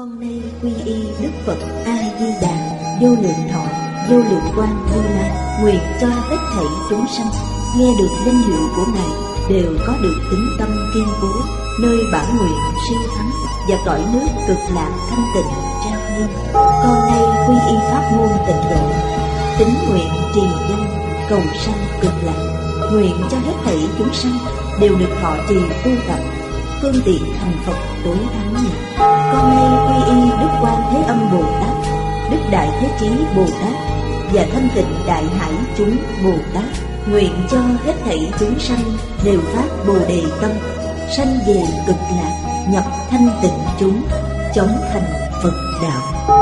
Con nay quy y Đức Phật A Di Đà, vô lượng thọ, vô lượng quan Như Lai, nguyện cho hết thảy chúng sanh nghe được danh hiệu của ngài đều có được tính tâm kiên cố, nơi bản nguyện siêu thắng và cõi nước cực lạc thanh tịnh trang nghiêm. Con nay quy y pháp môn tịnh độ, tính nguyện trì danh cầu sanh cực lạc, nguyện cho hết thảy chúng sanh đều được thọ trì tu tập phương tiện thành Phật tối thắng này. Con nay quy y Đức Quan Thế Âm Bồ Tát, Đức Đại Thế Chí Bồ Tát và Thanh Tịnh Đại Hải chúng Bồ Tát, nguyện cho hết thảy chúng sanh đều phát Bồ Đề tâm, sanh về cực lạc, nhập thanh tịnh chúng, chống thành Phật đạo.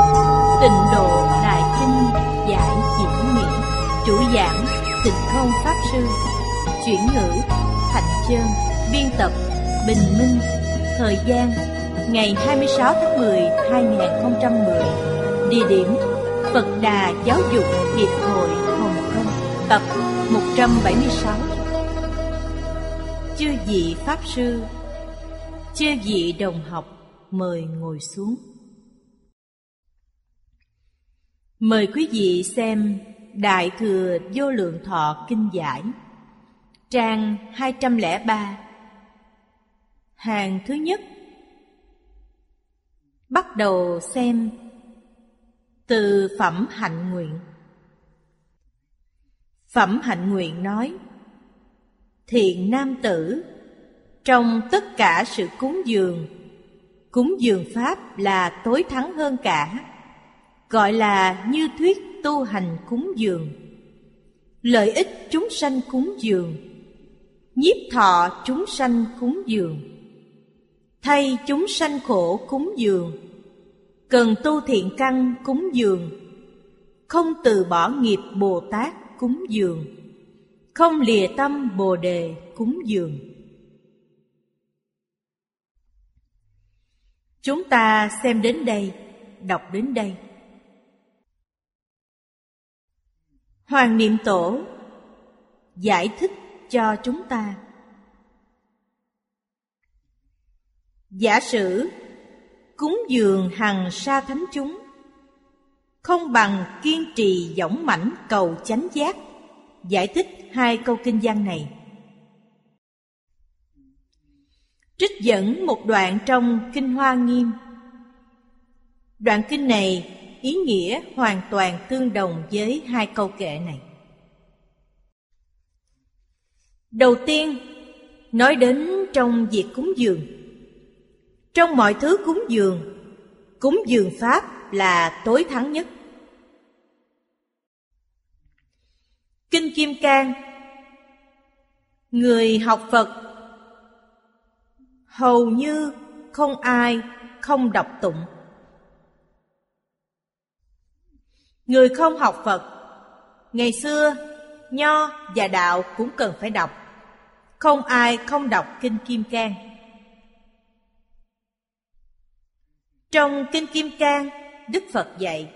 Tịnh độ Đại Kinh giải diễn Nghĩa chủ giảng Tịnh Không Pháp Sư, chuyển ngữ Thạch Chơn biên tập Bình Minh. Thời gian, Ngày 26 tháng 10 2010 Địa điểm, Phật Đà Giáo dục Hiệp hội Hồng Kông, Tập 176 Chư vị Pháp Sư, Chư vị đồng học, Mời ngồi xuống. Mời quý vị xem Đại Thừa Vô Lượng Thọ Kinh Giải, Trang 203 Hàng thứ nhất. Bắt đầu xem Từ Phẩm Hạnh Nguyện. Phẩm Hạnh Nguyện nói, Thiện nam tử, Trong tất cả sự cúng dường Cúng dường Pháp là tối thắng hơn cả, Gọi là như thuyết tu hành cúng dường. Lợi ích chúng sanh cúng dường, Nhiếp thọ chúng sanh cúng dường thay chúng sanh khổ cúng dường. Cần tu thiện căn cúng dường. Không từ bỏ nghiệp bồ tát cúng dường. Không lìa tâm bồ đề cúng dường. Chúng ta xem đến đây, đọc đến đây. Hoàng niệm tổ giải thích cho chúng ta. Giả sử cúng dường hằng sa thánh chúng Không bằng kiên trì dõng mãnh cầu chánh giác. Giải thích hai câu kinh văn này. Trích dẫn một đoạn trong Kinh Hoa Nghiêm. Đoạn kinh này ý nghĩa hoàn toàn tương đồng với hai câu kệ này. Đầu tiên, nói đến trong việc cúng dường trong mọi thứ cúng dường, cúng dường Pháp là tối thắng nhất. Kinh Kim Cang Người học Phật hầu như không ai không đọc tụng. Người không học Phật Ngày xưa, Nho và Đạo cũng cần phải đọc Không ai không đọc Kinh Kim Cang Trong Kinh Kim Cang, Đức Phật dạy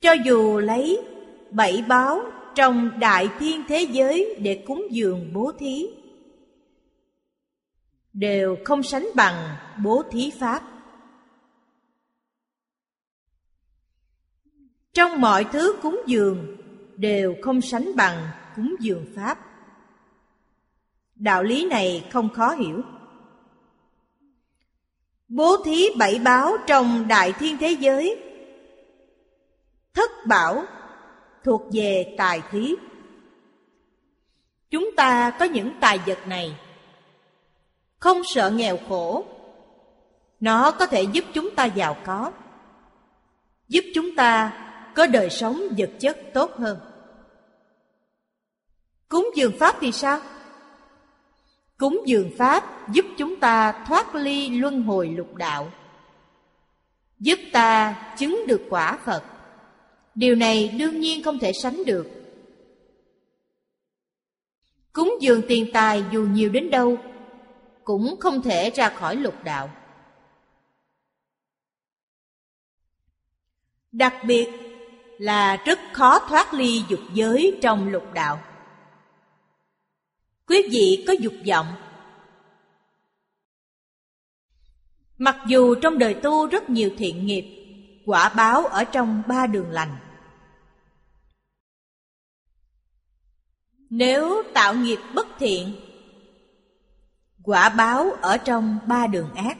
Cho dù lấy bảy báo trong đại thiên thế giới để cúng dường bố thí Đều không sánh bằng bố thí Pháp. Trong mọi thứ cúng dường đều không sánh bằng cúng dường Pháp. Đạo lý này không khó hiểu. Bố thí bảy báo trong đại thiên thế giới. Thất bảo thuộc về tài thí. Chúng ta có những tài vật này. Không sợ nghèo khổ. Nó có thể giúp chúng ta giàu có, Giúp chúng ta có đời sống vật chất tốt hơn. Cúng dường Pháp thì sao? Cúng dường Pháp giúp chúng ta thoát ly luân hồi lục đạo. Giúp ta chứng được quả Phật. Điều này đương nhiên không thể sánh được. Cúng dường tiền tài dù nhiều đến đâu Cũng không thể ra khỏi lục đạo. Đặc biệt là rất khó thoát ly dục giới trong lục đạo. Quý vị có dục vọng Mặc dù trong đời tu rất nhiều thiện nghiệp, quả báo ở trong ba đường lành. Nếu tạo nghiệp bất thiện, quả báo ở trong ba đường ác.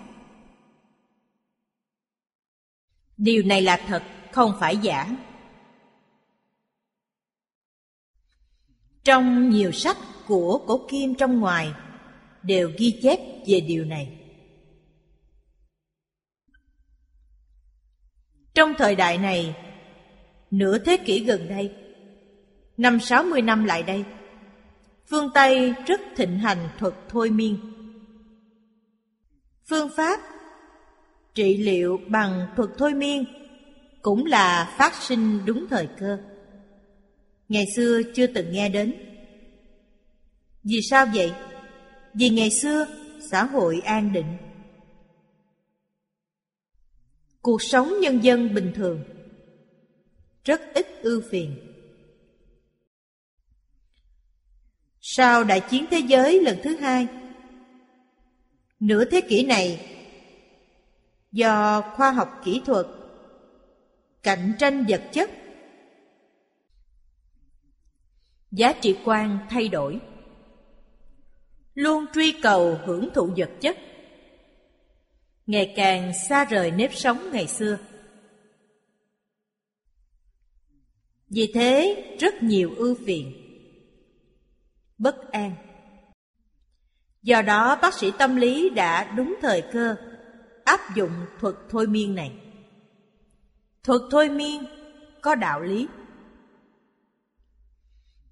Điều này là thật, không phải giả. Trong nhiều sách của cổ kim trong ngoài đều ghi chép về điều này. Trong thời đại này, nửa thế kỷ gần đây, năm sáu mươi năm lại đây, phương Tây rất thịnh hành thuật thôi miên. Phương pháp trị liệu bằng thuật thôi miên cũng là phát sinh đúng thời cơ. Ngày xưa chưa từng nghe đến. Vì sao vậy? Vì ngày xưa, xã hội an định. Cuộc sống nhân dân bình thường. Rất ít ưu phiền. Sau đại chiến thế giới lần thứ hai, nửa thế kỷ này, do khoa học kỹ thuật, cạnh tranh vật chất, giá trị quan thay đổi luôn truy cầu hưởng thụ vật chất ngày càng xa rời nếp sống ngày xưa. Vì thế, rất nhiều ưu phiền, bất an. Do đó, bác sĩ tâm lý đã đúng thời cơ áp dụng thuật thôi miên này. Thuật thôi miên có đạo lý.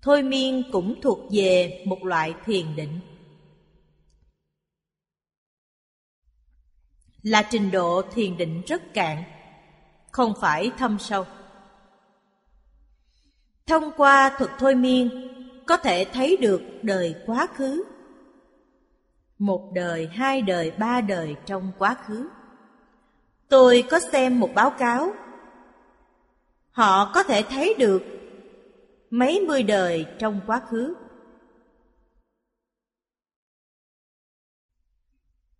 Thôi miên cũng thuộc về một loại thiền định. Là trình độ thiền định rất cạn, không phải thâm sâu. Thông qua thuật thôi miên, có thể thấy được đời quá khứ. Một đời, hai đời, ba đời trong quá khứ. Tôi có xem một báo cáo. Họ có thể thấy được mấy mươi đời trong quá khứ.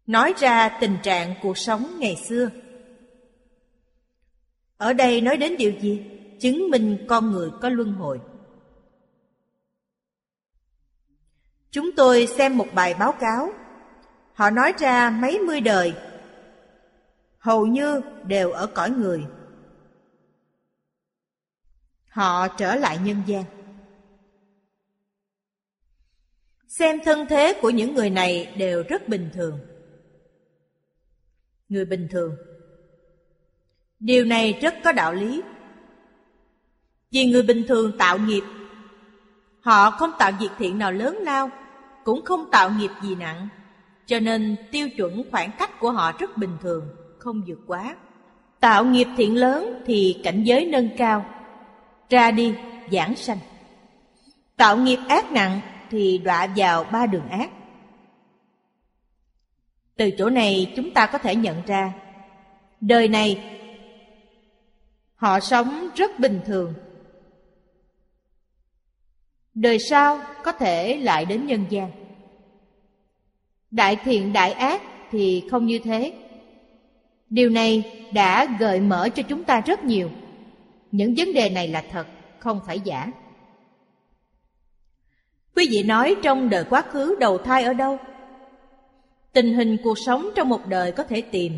Nói ra tình trạng cuộc sống ngày xưa. Ở đây nói đến điều gì? Chứng minh con người có luân hồi. Chúng tôi xem một bài báo cáo. Họ nói ra mấy mươi đời, hầu như đều ở cõi người. Họ trở lại nhân gian. Xem thân thế của những người này đều rất bình thường người bình thường. Điều này rất có đạo lý. Vì người bình thường tạo nghiệp, họ không tạo việc thiện nào lớn lao, cũng không tạo nghiệp gì nặng, cho nên tiêu chuẩn khoảng cách của họ rất bình thường, không vượt quá. Tạo nghiệp thiện lớn thì cảnh giới nâng cao, ra đi, giảng sanh. Tạo nghiệp ác nặng thì đọa vào ba đường ác. Từ chỗ này chúng ta có thể nhận ra Đời này Họ sống rất bình thường. Đời sau có thể lại đến nhân gian. Đại thiện đại ác thì không như thế. Điều này đã gợi mở cho chúng ta rất nhiều. Những vấn đề này là thật, không phải giả. Quý vị nói trong đời quá khứ đầu thai ở đâu? Tình hình cuộc sống trong một đời có thể tìm.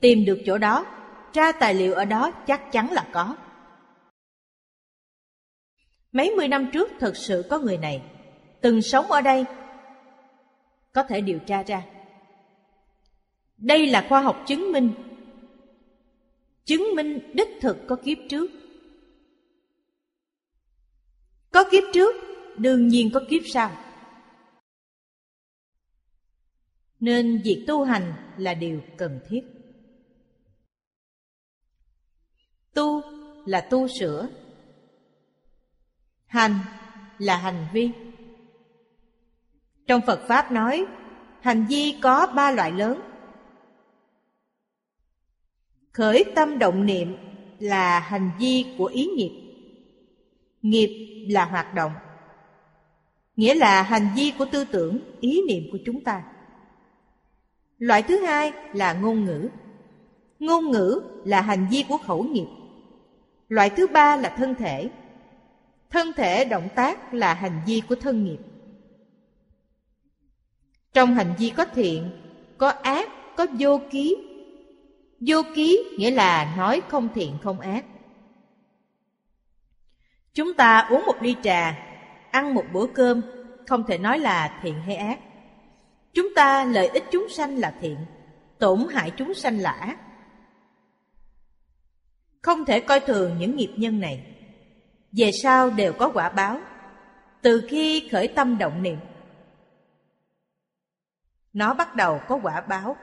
Tìm được chỗ đó, Tra tài liệu ở đó chắc chắn là có. Mấy mươi năm trước thật sự có người này. Từng sống ở đây. Có thể điều tra ra. Đây là khoa học chứng minh. Chứng minh đích thực có kiếp trước. Có kiếp trước, Đương nhiên có kiếp sau. Nên việc tu hành là điều cần thiết. Tu là tu sửa. Hành là hành vi. Trong phật pháp nói, hành vi có ba loại lớn. Khởi tâm động niệm là hành vi của ý nghiệp. Nghiệp là hoạt động. Nghĩa là hành vi của tư tưởng, ý niệm của chúng ta. Loại thứ hai là ngôn ngữ. Ngôn ngữ là hành vi của khẩu nghiệp. Loại thứ ba là thân thể. Thân thể động tác là hành vi của thân nghiệp. Trong hành vi có thiện, có ác, có vô ký. Vô ký nghĩa là nói không thiện không ác. Chúng ta uống một ly trà, ăn một bữa cơm, không thể nói là thiện hay ác. Chúng ta lợi ích chúng sanh là thiện, tổn hại chúng sanh là ác. Không thể coi thường những nghiệp nhân này. Về sau đều có quả báo, từ khi khởi tâm động niệm. Nó bắt đầu có quả báo.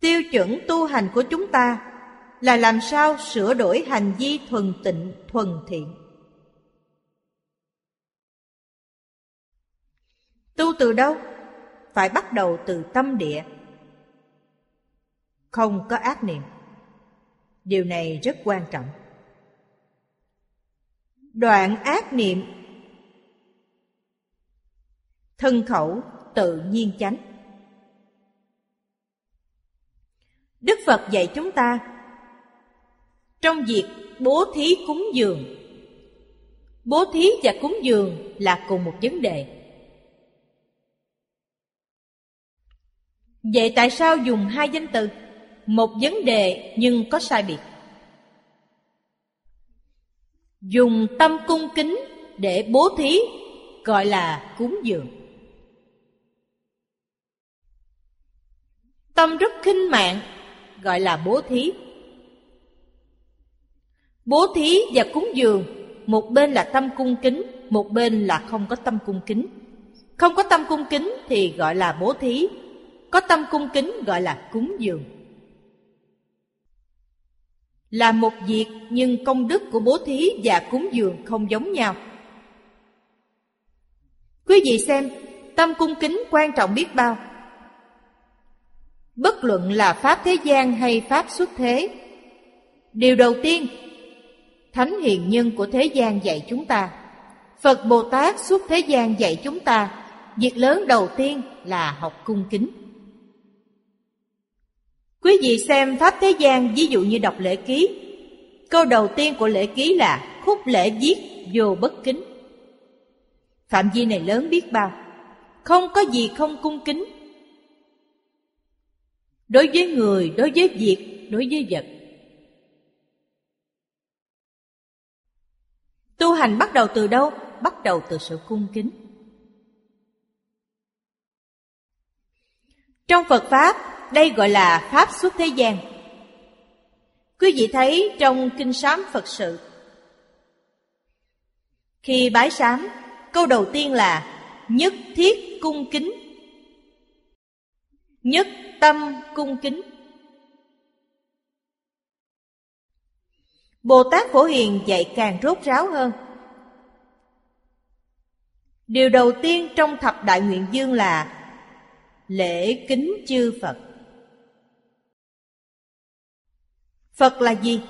Tiêu chuẩn tu hành của chúng ta là làm sao sửa đổi hành vi thuần tịnh, thuần thiện. Tu từ đâu? Phải bắt đầu từ tâm địa. Không có ác niệm. Điều này rất quan trọng. Đoạn ác niệm Thân khẩu tự nhiên chánh Đức Phật dạy chúng ta, Trong việc bố thí cúng dường, Bố thí và cúng dường là cùng một vấn đề Vậy tại sao dùng hai danh từ? Một vấn đề nhưng có sai biệt. Dùng tâm cung kính để bố thí gọi là cúng dường. Tâm rất khinh mạng gọi là bố thí. Bố thí và cúng dường, một bên là tâm cung kính, một bên là không có tâm cung kính. Không có tâm cung kính thì gọi là bố thí, có tâm cung kính gọi là cúng dường. Là một việc nhưng công đức của bố thí và cúng dường không giống nhau. Quý vị xem, tâm cung kính quan trọng biết bao. Bất luận là Pháp thế gian hay Pháp xuất thế. Điều đầu tiên, Thánh Hiền Nhân của thế gian dạy chúng ta. Phật Bồ Tát xuất thế gian dạy chúng ta. Việc lớn đầu tiên là học cung kính. Quý vị xem Pháp Thế gian ví dụ như đọc lễ ký. Câu đầu tiên của lễ ký là khúc lễ viết vô bất kính. Phạm vi này lớn biết bao. Không có gì không cung kính. Đối với người, đối với việc, đối với vật. Tu hành bắt đầu từ đâu? Bắt đầu từ sự cung kính. Trong Phật Pháp, đây gọi là Pháp xuất thế gian. Quý vị thấy trong Kinh Sám Phật sự, khi bái sám, câu đầu tiên là nhất thiết cung kính. Nhất tâm cung kính. Bồ Tát Phổ Hiền dạy càng rốt ráo hơn. Điều đầu tiên trong thập đại nguyện dương là lễ kính chư Phật. Phật là gì?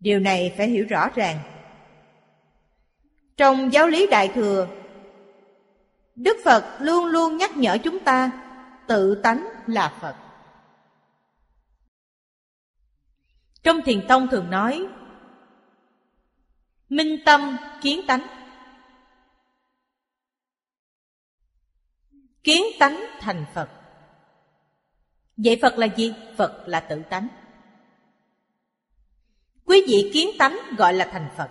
Điều này phải hiểu rõ ràng. Trong giáo lý Đại Thừa, Đức Phật luôn luôn nhắc nhở chúng ta tự tánh là Phật. Trong thiền tông thường nói Minh tâm kiến tánh Kiến tánh thành Phật Vậy Phật là gì? Phật là tự tánh. Quý vị kiến tánh gọi là thành Phật.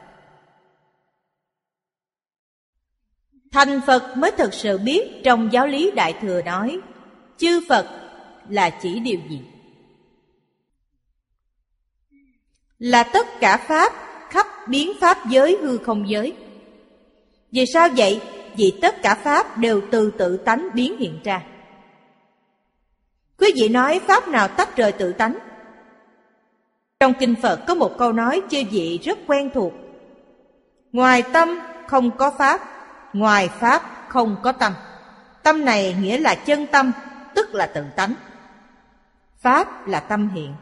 Thành Phật mới thực sự biết trong giáo lý Đại Thừa nói, Chư Phật là chỉ điều gì? Là tất cả Pháp khắp biến Pháp giới hư không giới. Vì sao vậy? Vì tất cả Pháp đều từ tự tánh biến hiện ra. Quý vị nói Pháp nào tách rời tự tánh? Trong Kinh Phật có một câu nói chư vị rất quen thuộc. Ngoài tâm không có Pháp, ngoài Pháp không có tâm. Tâm này nghĩa là chân tâm, tức là tự tánh. Pháp là tâm hiện.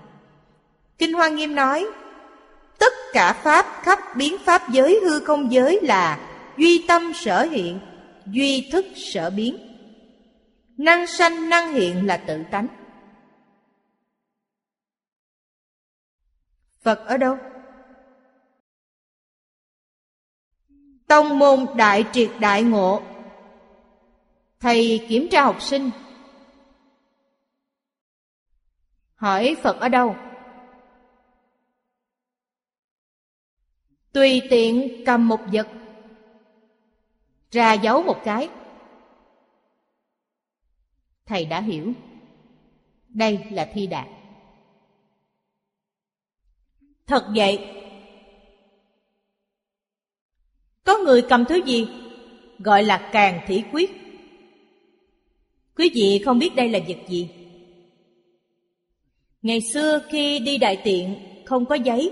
Kinh Hoa Nghiêm nói, tất cả Pháp khắp biến Pháp giới hư không giới là duy tâm sở hiện, duy thức sở biến năng sanh năng hiện là tự tánh. Phật ở đâu? Tông môn đại triệt đại ngộ. Thầy kiểm tra học sinh. Hỏi phật ở đâu? Tùy tiện cầm một vật, ra giấu một cái thầy đã hiểu. Đây là thi đạt thật vậy? Có người cầm thứ gì? Gọi là càng thủy quyết. Quý vị không biết đây là vật gì. Ngày xưa khi đi đại tiện, không có giấy.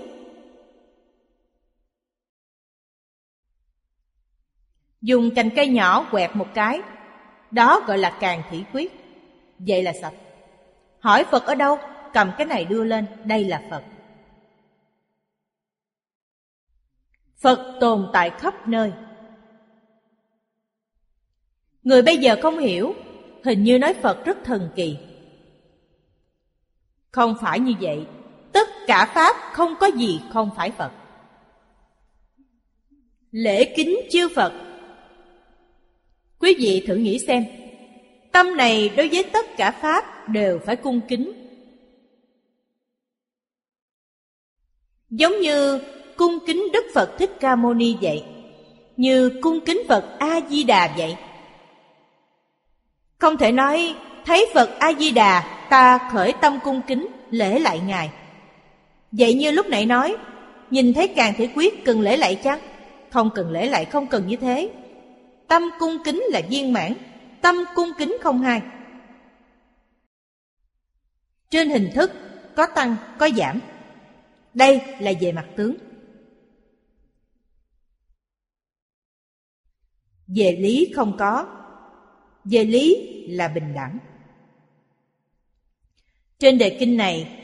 Dùng cành cây nhỏ quẹt một cái. Đó gọi là càng thủy quyết vậy là sạch. Hỏi phật ở đâu cầm cái này đưa lên đây là phật. Phật tồn tại khắp nơi. Người bây giờ không hiểu hình như nói phật rất thần kỳ. Không phải như vậy tất cả pháp không có gì không phải phật. Lễ kính chư phật. Quý vị thử nghĩ xem, tâm này đối với tất cả Pháp đều phải cung kính. Giống như cung kính Đức Phật Thích Ca Mâu Ni vậy, như cung kính Phật A-di-đà vậy. Không thể nói thấy Phật A-di-đà ta khởi tâm cung kính lễ lại Ngài. Vậy như lúc nãy nói, nhìn thấy càng thể quyết cần lễ lại chăng? Không cần lễ lại không cần như thế. Tâm cung kính là viên mãn Tâm cung kính không hai. Trên hình thức có tăng, có giảm. Đây là về mặt tướng. Về lý không có, Về lý là bình đẳng. Trên đề kinh này,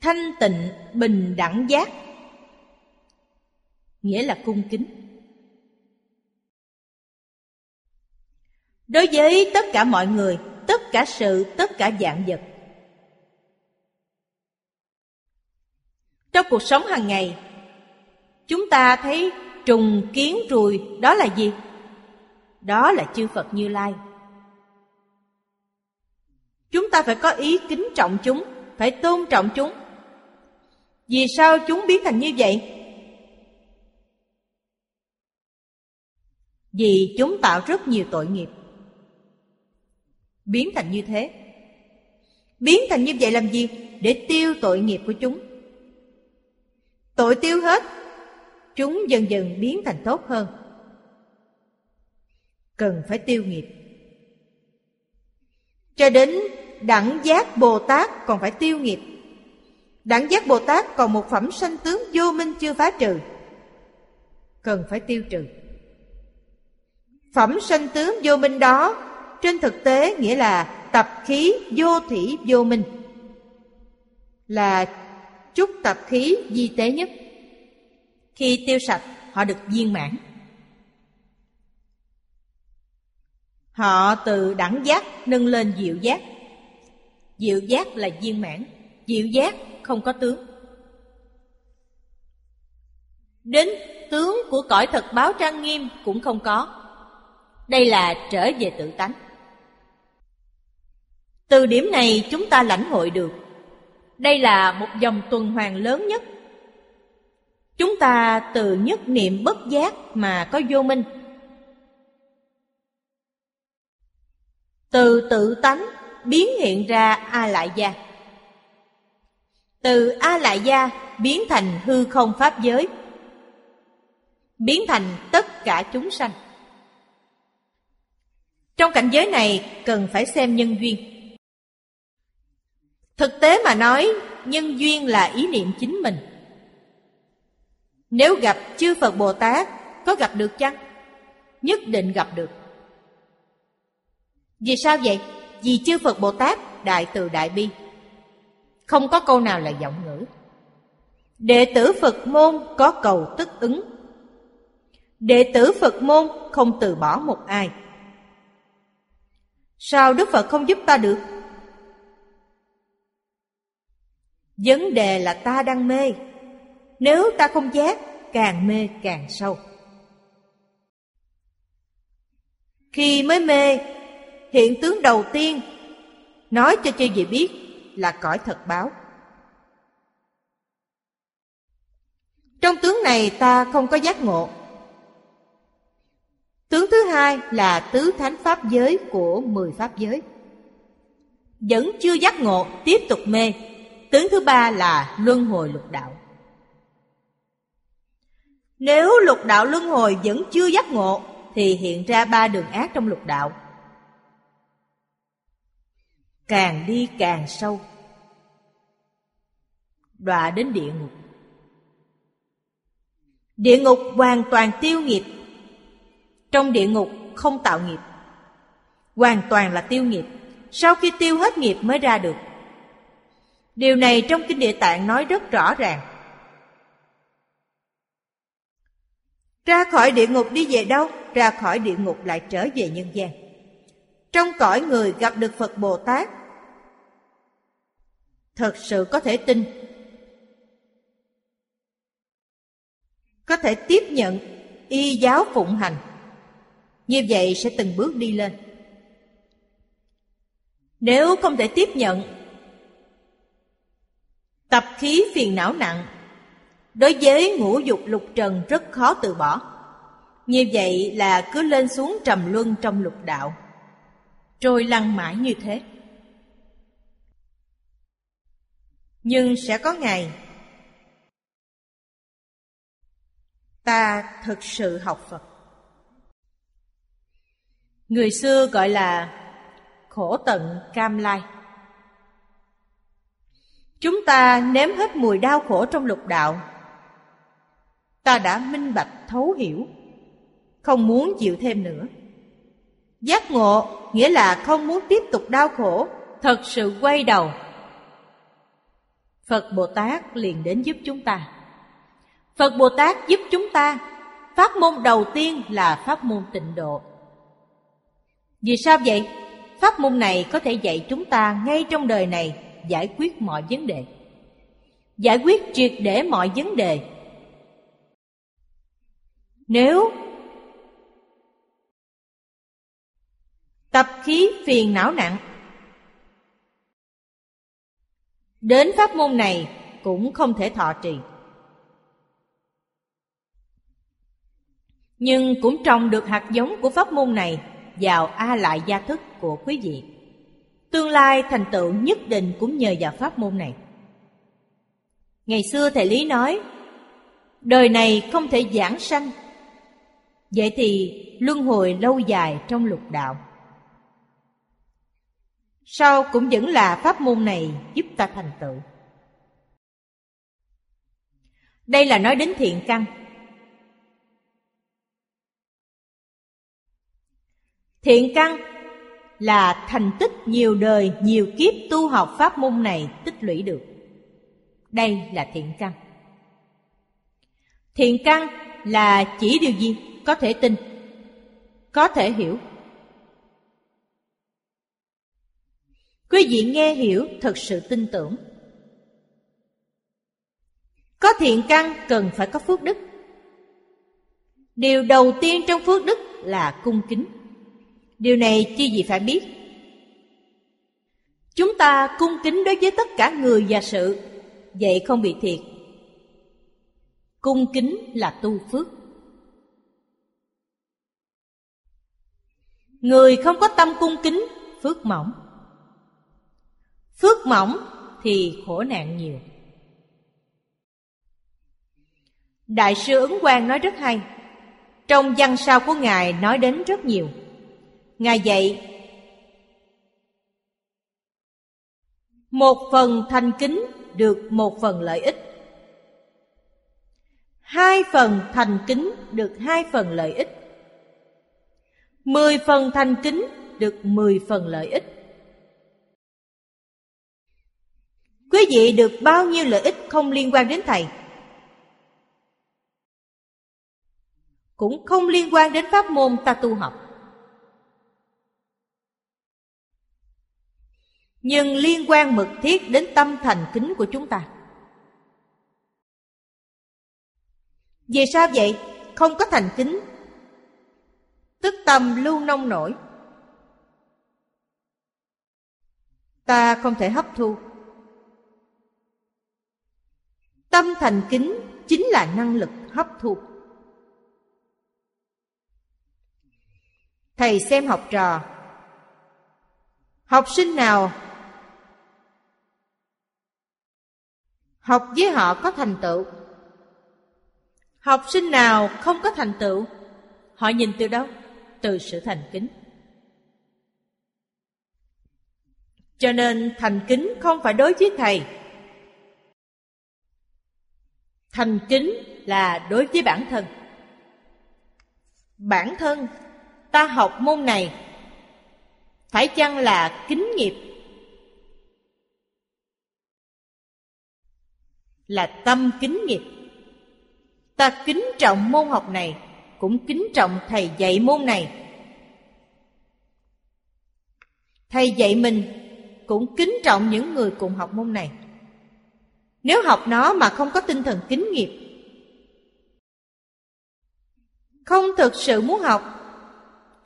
Thanh tịnh bình đẳng giác, Nghĩa là cung kính. Đối với tất cả mọi người, tất cả sự, tất cả dạng vật. Trong cuộc sống hàng ngày, chúng ta thấy trùng, kiến ruồi đó là gì? Đó là chư phật như lai. Chúng ta phải có ý kính trọng chúng, phải tôn trọng chúng. Vì sao chúng biến thành như vậy? Vì chúng tạo rất nhiều tội nghiệp biến thành như thế. Biến thành như vậy làm gì? Để tiêu tội nghiệp của chúng. Tội tiêu hết, chúng dần dần biến thành tốt hơn. Cần phải tiêu nghiệp. Cho đến đẳng giác bồ tát còn phải tiêu nghiệp. Đẳng giác bồ tát còn một phẩm sanh tướng vô minh chưa phá trừ. Cần phải tiêu trừ. Phẩm sanh tướng vô minh đó trên thực tế, nghĩa là tập khí vô thủy vô minh Là chút tập khí di tế nhất. Khi tiêu sạch, họ được viên mãn. Họ từ đẳng giác nâng lên diệu giác. Diệu giác là viên mãn, Diệu giác không có tướng. Đến tướng của cõi thật báo trang nghiêm cũng không có. Đây là trở về tự tánh từ điểm này chúng ta lãnh hội được. Đây là một dòng tuần hoàn lớn nhất. Chúng ta từ nhất niệm bất giác mà có vô minh. Từ tự tánh biến hiện ra A Lại Gia Từ A Lại Gia biến thành hư không pháp giới. Biến thành tất cả chúng sanh. Trong cảnh giới này cần phải xem nhân duyên. Thực tế mà nói, nhân duyên là ý niệm chính mình. Nếu gặp chư Phật Bồ Tát, có gặp được chăng? Nhất định gặp được. Vì sao vậy? Vì chư Phật Bồ Tát đại từ đại bi. Không có câu nào là giọng ngữ. Đệ tử Phật môn có cầu tức ứng. Đệ tử Phật môn không từ bỏ một ai. Sao Đức Phật không giúp ta được? Vấn đề là ta đang mê. Nếu ta không giác, càng mê càng sâu. Khi mới mê, hiện tướng đầu tiên nói cho chư vị biết là cõi thật báo. Trong tướng này ta không có giác ngộ. Tướng thứ hai là tứ thánh pháp giới của mười pháp giới. Vẫn chưa giác ngộ, tiếp tục mê. Tướng thứ ba là luân hồi lục đạo. Nếu lục đạo luân hồi vẫn chưa giác ngộ, thì hiện ra ba đường ác trong lục đạo. Càng đi càng sâu. Đọa đến địa ngục. Địa ngục hoàn toàn tiêu nghiệp. Trong địa ngục không tạo nghiệp. Hoàn toàn là tiêu nghiệp. Sau khi tiêu hết nghiệp mới ra được. Điều này trong Kinh Địa Tạng nói rất rõ ràng. Ra khỏi địa ngục đi về đâu? Ra khỏi địa ngục lại trở về nhân gian. Trong cõi người gặp được Phật Bồ Tát, thật sự có thể tin, có thể tiếp nhận y giáo phụng hành. Như vậy sẽ từng bước đi lên. Nếu không thể tiếp nhận tập khí phiền não nặng. Đối với ngũ dục lục trần rất khó từ bỏ. Như vậy là cứ lên xuống trầm luân trong lục đạo. Trôi lăn mãi như thế. Nhưng sẽ có ngày, Ta thực sự học Phật. Người xưa gọi là khổ tận cam lai. Chúng ta nếm hết mùi đau khổ trong lục đạo. Ta đã minh bạch, thấu hiểu. Không muốn chịu thêm nữa. Giác ngộ nghĩa là không muốn tiếp tục đau khổ, thật sự quay đầu. Phật bồ tát liền đến giúp chúng ta. Phật bồ tát giúp chúng ta. Pháp môn đầu tiên là pháp môn tịnh độ. Vì sao vậy? Pháp môn này có thể dạy chúng ta ngay trong đời này giải quyết mọi vấn đề. Giải quyết triệt để mọi vấn đề. Nếu tập khí phiền não nặng, đến pháp môn này cũng không thể thọ trì. Nhưng cũng trồng được hạt giống của pháp môn này vào a lại gia thức của quý vị tương lai thành tựu nhất định cũng nhờ vào pháp môn này. Ngày xưa thầy lý nói, đời này không thể giảng sanh. Vậy thì luân hồi lâu dài trong lục đạo. Sau cũng vẫn là pháp môn này giúp ta thành tựu. Đây là nói đến thiện căn. Thiện căn là thành tích nhiều đời, nhiều kiếp tu học pháp môn này tích lũy được. Đây là thiện căn. Thiện căn là chỉ điều gì? có thể tin có thể hiểu quý vị nghe hiểu thật sự tin tưởng có thiện căn cần phải có phước đức điều đầu tiên trong phước đức là cung kính điều này chi gì phải biết. Chúng ta cung kính đối với tất cả người và sự, vậy không bị thiệt. Cung kính là tu phước. Người không có tâm cung kính, Phước mỏng. Phước mỏng thì khổ nạn nhiều. Đại sư Ứng Quang nói rất hay. Trong văn sao của Ngài nói đến rất nhiều. Ngài dạy, Một phần thành kính được một phần lợi ích Hai phần thành kính được hai phần lợi ích Mười phần thành kính được mười phần lợi ích. Quý vị được bao nhiêu lợi ích không liên quan đến Thầy? cũng không liên quan đến pháp môn ta tu học. Nhưng liên quan mật thiết đến tâm thành kính của chúng ta. Vì sao vậy? Không có thành kính. Tức tâm lưu nông nổi. Ta không thể hấp thu. Tâm thành kính chính là năng lực hấp thu. Thầy xem học trò. Học sinh nào Học với họ có thành tựu. Học sinh nào không có thành tựu? Họ nhìn từ đâu? Từ sự thành kính. Cho nên thành kính không phải đối với thầy. Thành kính là đối với bản thân. Bản thân ta học môn này Phải chăng là kính nghiệp? Là tâm kính nghiệp. Ta kính trọng môn học này, Cũng kính trọng thầy dạy môn này. Thầy dạy mình Cũng kính trọng những người cùng học môn này. Nếu học nó mà không có tinh thần kính nghiệp, Không thực sự muốn học,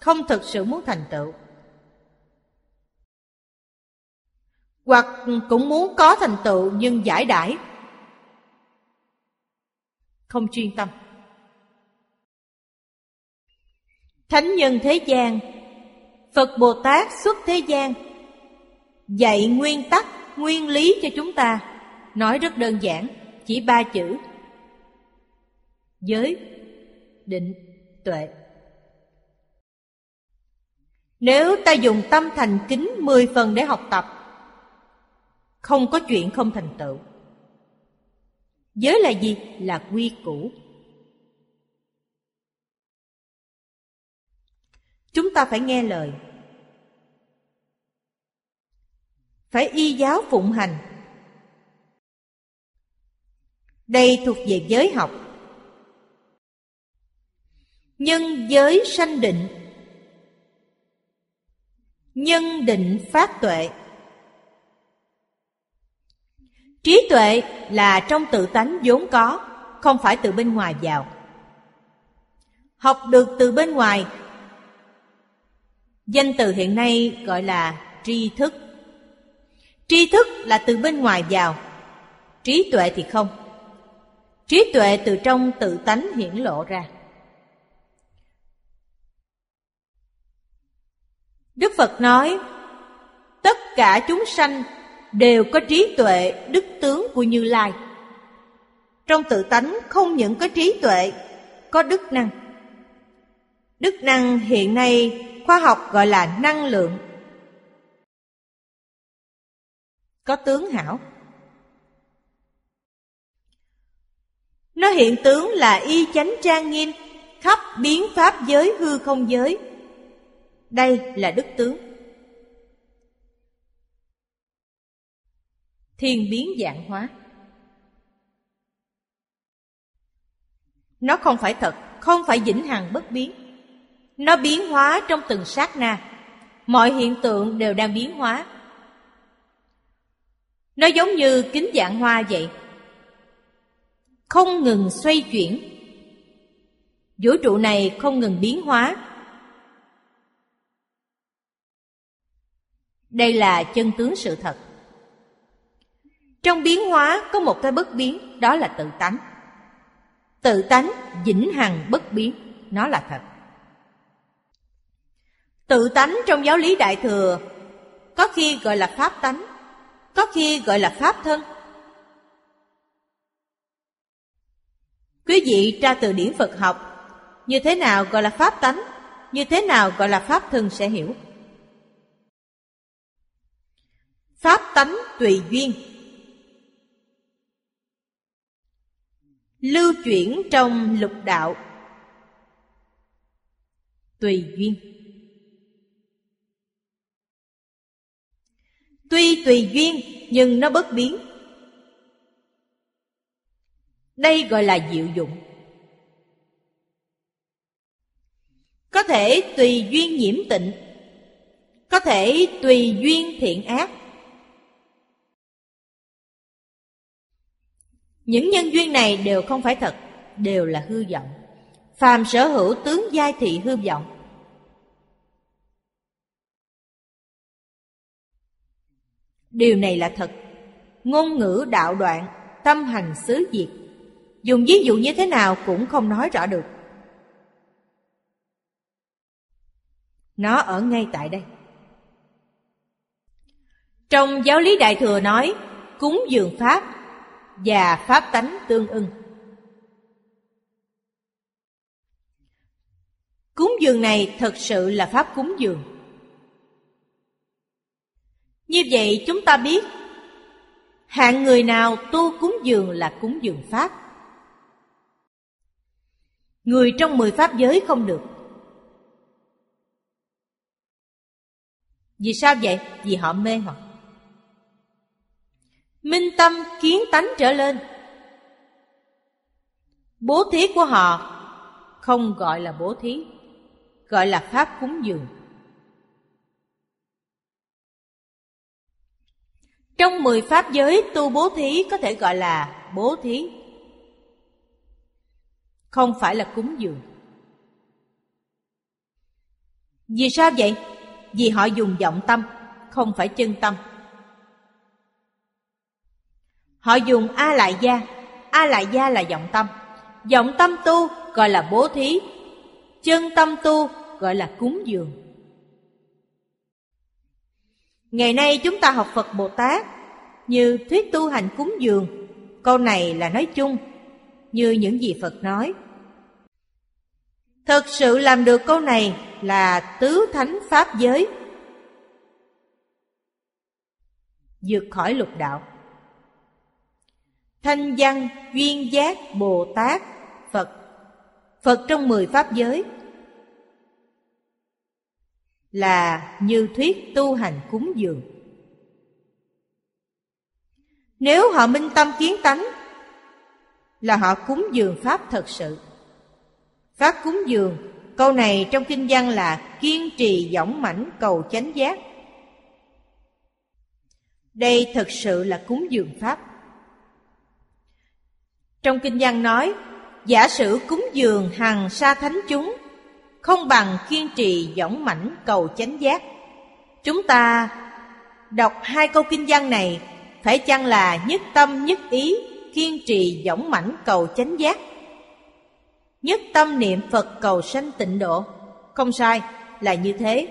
Không thực sự muốn thành tựu, Hoặc cũng muốn có thành tựu nhưng giải đãi không chuyên tâm. Thánh nhân thế gian, phật bồ tát xuất thế gian, dạy nguyên tắc, nguyên lý cho chúng ta. Nói rất đơn giản, chỉ ba chữ. Giới, định, tuệ. Nếu ta dùng tâm thành kính mười phần để học tập, không có chuyện không thành tựu. Giới là gì? Là quy củ. Chúng ta phải nghe lời. Phải y giáo phụng hành. Đây thuộc về giới học. Nhân giới sanh định Nhân định phát tuệ Trí tuệ là trong tự tánh vốn có, không phải từ bên ngoài vào. Học được từ bên ngoài. Danh từ hiện nay gọi là tri thức. Tri thức là từ bên ngoài vào, trí tuệ thì không. Trí tuệ từ trong tự tánh hiển lộ ra. Đức Phật nói, tất cả chúng sanh đều có trí tuệ đức tướng của Như Lai. Trong tự tánh không những có trí tuệ, có đức năng. Đức năng hiện nay khoa học gọi là năng lượng. Có tướng hảo. Nó hiện tướng là y chánh trang nghiêm, khắp biến pháp giới hư không giới. Đây là đức tướng. Thiên biến dạng hóa. Nó không phải thật, không phải vĩnh hằng bất biến. Nó biến hóa trong từng sát na. Mọi hiện tượng đều đang biến hóa. Nó giống như kính dạng hoa vậy. Không ngừng xoay chuyển. Vũ trụ này không ngừng biến hóa. Đây là chân tướng sự thật trong biến hóa có một cái bất biến, đó là tự tánh. Tự tánh vĩnh hằng bất biến, nó là thật. Tự tánh trong giáo lý Đại Thừa có khi gọi là pháp tánh, có khi gọi là pháp thân. Quý vị tra từ điển Phật học, như thế nào gọi là pháp tánh, như thế nào gọi là pháp thân sẽ hiểu. Pháp tánh tùy duyên lưu chuyển trong lục đạo. Tùy duyên. Tuy tùy duyên, nhưng nó bất biến. Đây gọi là diệu dụng. Có thể tùy duyên nhiễm tịnh, có thể tùy duyên thiện ác. Những nhân duyên này đều không phải thật, đều là hư vọng. Phàm sở hữu tướng giai thị hư vọng. Điều này là thật. Ngôn ngữ đạo đoạn, tâm hành xứ diệt. Dùng ví dụ như thế nào cũng không nói rõ được. Nó ở ngay tại đây. Trong giáo lý đại thừa nói, cúng dường pháp và pháp tánh tương ưng. Cúng dường này thật sự là pháp cúng dường. Như vậy chúng ta biết, hạng người nào tu cúng dường là cúng dường pháp. Người trong mười pháp giới không được. Vì sao vậy? Vì họ mê hoặc minh tâm kiến tánh trở lên. Bố thí của họ không gọi là bố thí, gọi là pháp cúng dường. Trong mười pháp giới, tu bố thí có thể gọi là bố thí. Không phải là cúng dường. Vì sao vậy? Vì họ dùng vọng tâm, không phải chân tâm. Họ dùng A lại gia. A lại gia là vọng tâm. Vọng tâm tu gọi là bố thí. Chân tâm tu gọi là cúng dường. Ngày nay chúng ta học Phật Bồ Tát Như thuyết tu hành cúng dường. Câu này là nói chung, Như những gì Phật nói. Thật sự làm được câu này là tứ thánh pháp giới. Vượt khỏi lục đạo thanh văn duyên giác bồ tát, phật. Phật trong mười pháp giới là như thuyết tu hành cúng dường. Nếu họ minh tâm kiến tánh, là họ cúng dường pháp thật sự. Pháp cúng dường, câu này trong kinh văn là kiên trì dõng mãnh cầu chánh giác. Đây thật sự là cúng dường pháp trong kinh văn nói Giả sử cúng dường hằng sa thánh chúng Không bằng kiên trì dõng mãnh cầu chánh giác. Chúng ta đọc hai câu kinh văn này Phải chăng là nhất tâm nhất ý Kiên trì dõng mãnh cầu chánh giác? Nhất tâm niệm Phật cầu sanh tịnh độ. Không sai, là như thế.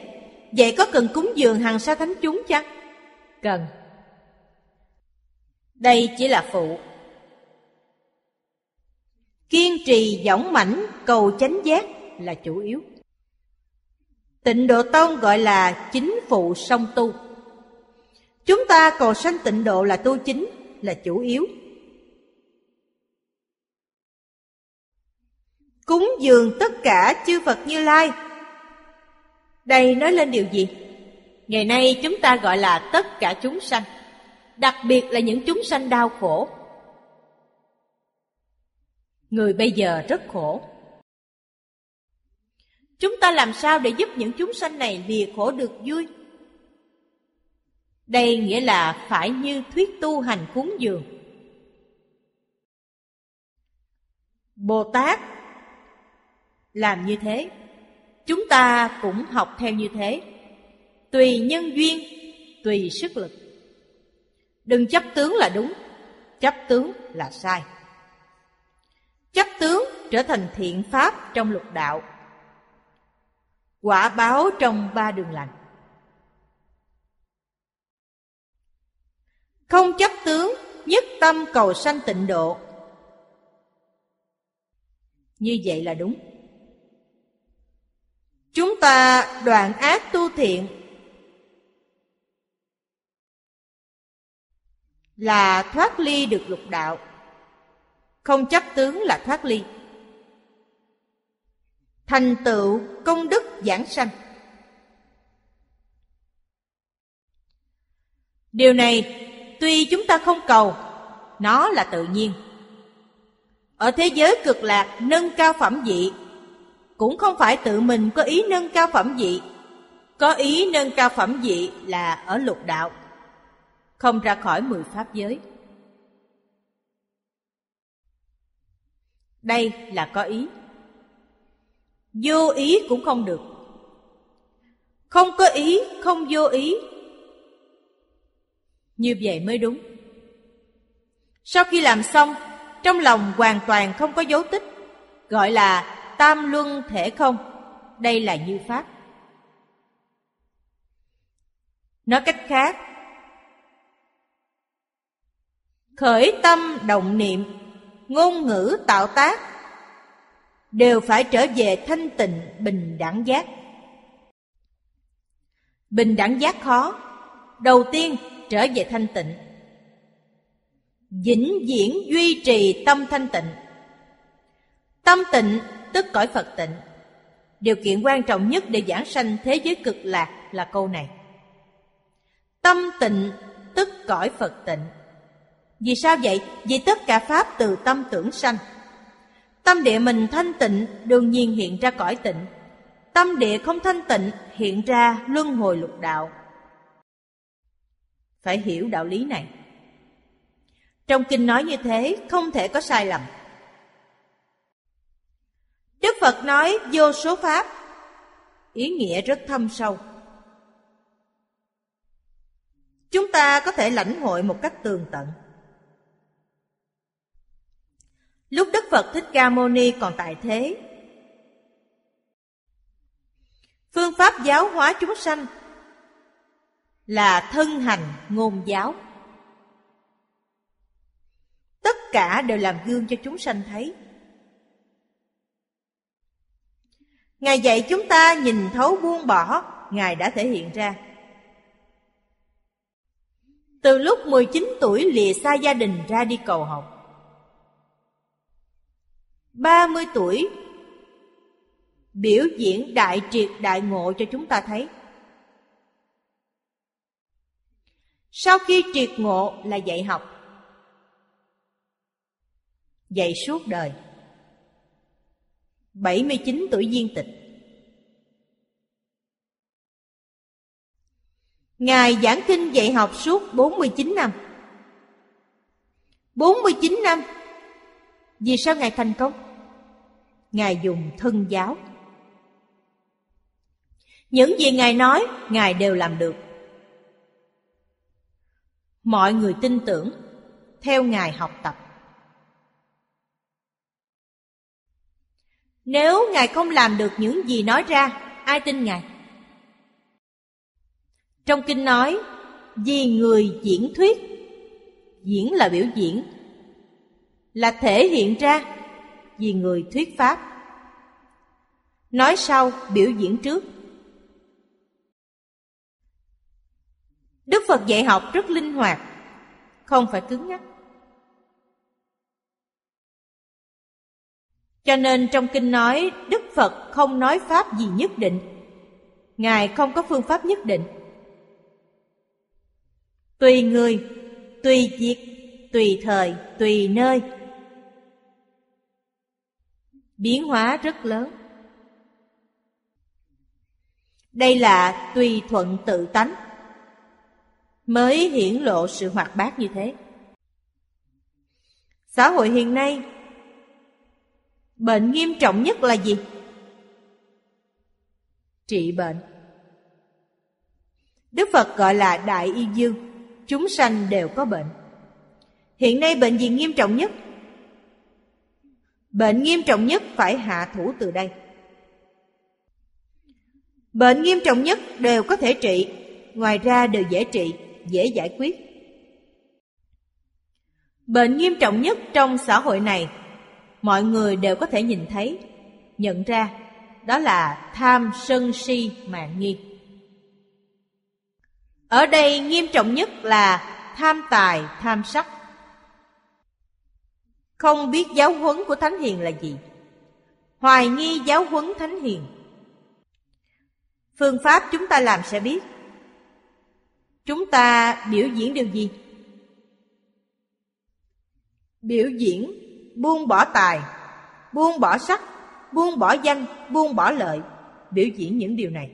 Vậy có cần cúng dường hằng sa thánh chúng chăng? Cần. Đây chỉ là phụ. Kiên trì dõng mãnh cầu chánh giác là chủ yếu. Tịnh độ tông gọi là chính phụ song tu. Chúng ta cầu sanh tịnh độ là tu chính, là chủ yếu. Cúng dường tất cả chư Phật Như Lai. Đây nói lên điều gì? Ngày nay chúng ta gọi là tất cả chúng sanh, Đặc biệt là những chúng sanh đau khổ. Người bây giờ rất khổ. Chúng ta làm sao để giúp những chúng sanh này lìa khổ được vui? Đây nghĩa là phải như thuyết tu hành cúng dường. Bồ Tát làm như thế, chúng ta cũng học theo như thế. Tùy nhân duyên, tùy sức lực. Đừng chấp tướng là đúng, chấp tướng là sai chấp tướng trở thành thiện pháp trong lục đạo. Quả báo trong ba đường lành. Không chấp tướng, nhất tâm cầu sanh tịnh độ. Như vậy là đúng. Chúng ta đoạn ác tu thiện là thoát ly được lục đạo không chấp tướng là thoát ly thành tựu công đức giảng sanh điều này tuy chúng ta không cầu nó là tự nhiên ở thế giới cực lạc nâng cao phẩm vị cũng không phải tự mình có ý nâng cao phẩm vị. Có ý nâng cao phẩm vị là ở lục đạo, không ra khỏi mười pháp giới. Đây là có ý. Vô ý cũng không được. Không có ý, không vô ý. Như vậy mới đúng. Sau khi làm xong, trong lòng hoàn toàn không có dấu tích, gọi là tam luân thể không. Đây là như pháp. Nói cách khác, khởi tâm động niệm, ngôn ngữ tạo tác đều phải trở về thanh tịnh bình đẳng giác. Bình đẳng giác khó, đầu tiên trở về thanh tịnh. Vĩnh viễn duy trì tâm thanh tịnh. Tâm tịnh tức cõi Phật tịnh. Điều kiện quan trọng nhất để giảng sanh thế giới cực lạc là câu này. Tâm tịnh tức cõi Phật tịnh. Vì sao vậy? Vì tất cả Pháp từ tâm tưởng sanh. Tâm địa mình thanh tịnh đương nhiên hiện ra cõi tịnh. Tâm địa không thanh tịnh hiện ra luân hồi lục đạo. Phải hiểu đạo lý này. Trong kinh nói như thế không thể có sai lầm. Đức Phật nói vô số pháp, ý nghĩa rất thâm sâu. Chúng ta có thể lãnh hội một cách tường tận. Lúc Đức Phật Thích Ca Mâu Ni còn tại thế, phương pháp giáo hóa chúng sanh là thân hành ngôn giáo. Tất cả đều làm gương cho chúng sanh thấy. Ngài dạy chúng ta nhìn thấu buông bỏ, Ngài đã thể hiện ra. Từ lúc 19 tuổi lìa xa gia đình ra đi cầu học. 30 tuổi biểu diễn đại triệt đại ngộ cho chúng ta thấy. Sau khi triệt ngộ là dạy học. Dạy suốt đời. 79 tuổi viên tịch. Ngài giảng kinh dạy học suốt 49 năm. 49 năm. Vì sao Ngài thành công? Ngài dùng thân giáo. Những gì Ngài nói, Ngài đều làm được. Mọi người tin tưởng, theo Ngài học tập. Nếu Ngài không làm được những gì nói ra, ai tin Ngài? Trong kinh nói, vì người diễn thuyết, diễn là biểu diễn, là thể hiện ra vì người thuyết pháp. Nói sau, biểu diễn trước. Đức Phật dạy học rất linh hoạt, không phải cứng nhắc. Cho nên trong kinh nói Đức Phật không nói pháp gì nhất định Ngài không có phương pháp nhất định Tùy người, tùy việc, tùy thời, tùy nơi Biến hóa rất lớn Đây là tùy thuận tự tánh, Mới hiển lộ sự hoạt bát như thế Xã hội hiện nay, Bệnh nghiêm trọng nhất là gì? Trị bệnh Đức Phật gọi là Đại Y Dương, Chúng sanh đều có bệnh Hiện nay bệnh gì nghiêm trọng nhất? Bệnh nghiêm trọng nhất phải hạ thủ từ đây Bệnh nghiêm trọng nhất đều có thể trị Ngoài ra đều dễ trị, dễ giải quyết Bệnh nghiêm trọng nhất trong xã hội này mọi người đều có thể nhìn thấy, nhận ra đó là tham sân si mạng nghi. Ở đây nghiêm trọng nhất là tham tài, tham sắc. Không biết giáo huấn của Thánh Hiền là gì. Hoài nghi giáo huấn Thánh Hiền. Phương pháp chúng ta làm sẽ biết. Chúng ta biểu diễn điều gì? Biểu diễn buông bỏ tài, buông bỏ sắc, buông bỏ danh, buông bỏ lợi, biểu diễn những điều này.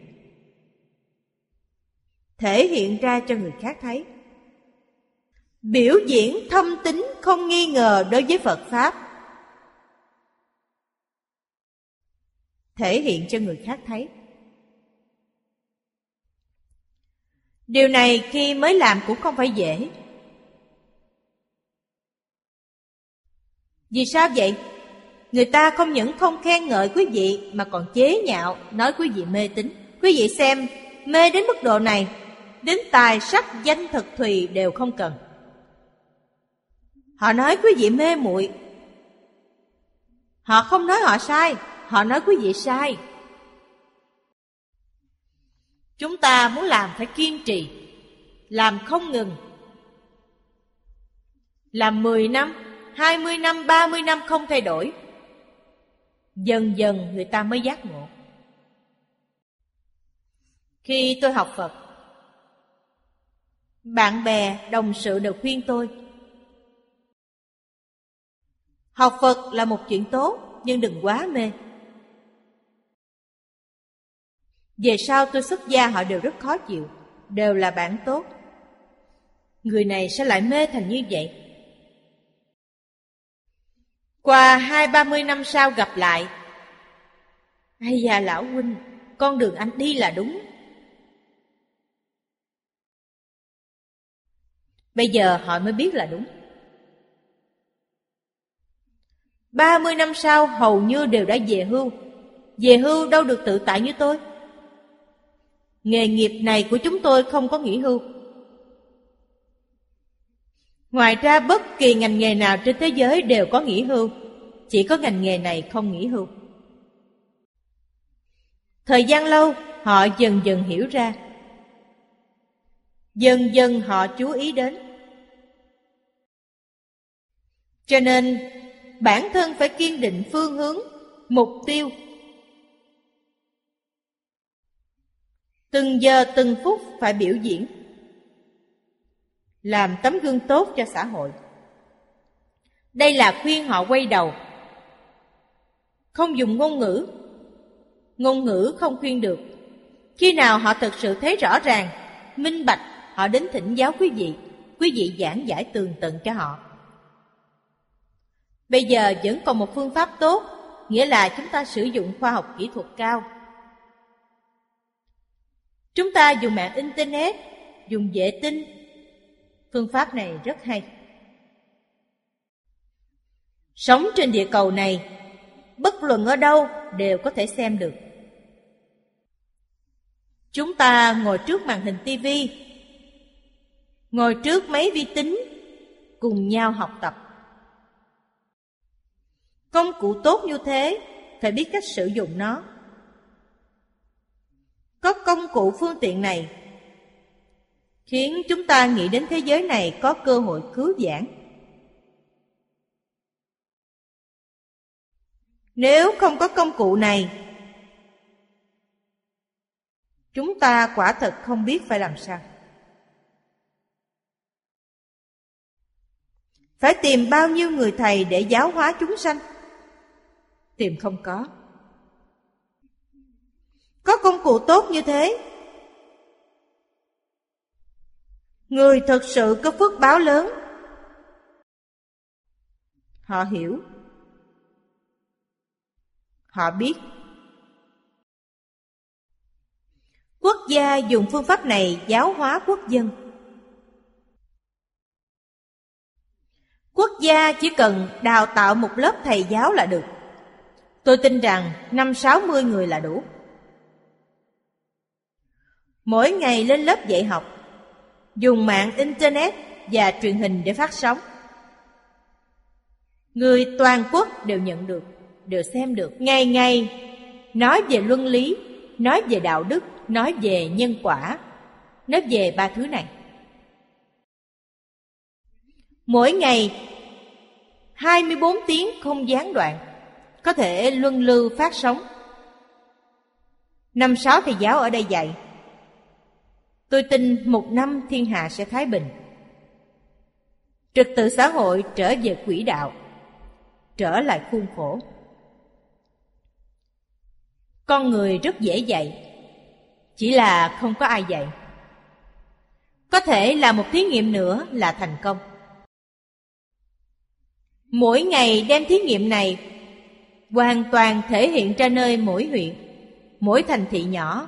Thể hiện ra cho người khác thấy. Biểu diễn thâm tính không nghi ngờ đối với Phật Pháp. Thể hiện cho người khác thấy. Điều này khi mới làm cũng không phải dễ. Vì sao vậy? Người ta không những không khen ngợi quý vị mà còn chế nhạo nói quý vị mê tín. Quý vị xem, mê đến mức độ này, đến tài sắc danh thực thùy đều không cần. Họ nói quý vị mê muội. Họ không nói họ sai, họ nói quý vị sai. Chúng ta muốn làm phải kiên trì, làm không ngừng. Làm 10 năm, 20 năm, 30 năm không thay đổi. Dần dần người ta mới giác ngộ. Khi tôi học Phật, bạn bè, đồng sự đều khuyên tôi Học Phật là một chuyện tốt, nhưng đừng quá mê. Về sau tôi xuất gia họ đều rất khó chịu, đều là bạn tốt. Người này sẽ lại mê thành như vậy? Qua hai ba mươi năm sau gặp lại Ây da lão huynh Con đường anh đi là đúng Bây giờ họ mới biết là đúng ba mươi năm sau, hầu như đều đã về hưu. Về hưu đâu được tự tại như tôi. Nghề nghiệp này của chúng tôi không có nghỉ hưu. Ngoài ra, bất kỳ ngành nghề nào trên thế giới đều có nghỉ hưu. Chỉ có ngành nghề này không nghỉ hưu. Thời gian lâu, họ dần dần hiểu ra. Dần dần họ chú ý đến. Cho nên bản thân phải kiên định phương hướng, mục tiêu. Từng giờ từng phút phải biểu diễn. Làm tấm gương tốt cho xã hội. Đây là khuyên họ quay đầu. Không dùng ngôn ngữ. Ngôn ngữ không khuyên được. Khi nào họ thực sự thấy rõ ràng Minh bạch Họ đến thỉnh giáo quý vị. Quý vị giảng giải tường tận cho họ. Bây giờ vẫn còn một phương pháp tốt Nghĩa là chúng ta sử dụng khoa học kỹ thuật cao Chúng ta dùng mạng Internet, dùng vệ tinh. Phương pháp này rất hay. Sống trên địa cầu này, bất luận ở đâu đều có thể xem được. Chúng ta ngồi trước màn hình tivi, ngồi trước máy vi tính, cùng nhau học tập. Công cụ tốt như thế, phải biết cách sử dụng nó. Có công cụ phương tiện này khiến chúng ta nghĩ đến thế giới này có cơ hội cứu giảng. Nếu không có công cụ này, chúng ta quả thật không biết phải làm sao. Phải tìm bao nhiêu người thầy để giáo hóa chúng sanh? Tìm không có. Có công cụ tốt như thế. Người thật sự có phước báo lớn. Họ hiểu. Họ biết. Quốc gia dùng phương pháp này giáo hóa quốc dân. Quốc gia chỉ cần đào tạo một lớp thầy giáo là được. Tôi tin rằng năm sáu mươi người là đủ. Mỗi ngày lên lớp dạy học Dùng mạng Internet và truyền hình để phát sóng. Người toàn quốc đều nhận được, đều xem được Ngày ngày. Nói về luân lý, nói về đạo đức, nói về nhân quả Nói về ba thứ này. Mỗi ngày 24 tiếng không gián đoạn. Có thể luân lưu phát sóng Năm sáu thầy giáo ở đây dạy Tôi tin một năm thiên hạ sẽ thái bình Trật tự xã hội trở về quỹ đạo Trở lại khuôn khổ Con người rất dễ dạy, chỉ là không có ai dạy. Có thể là một thí nghiệm nữa là thành công. Mỗi ngày đem thí nghiệm này hoàn toàn thể hiện ra nơi mỗi huyện, mỗi thành thị nhỏ.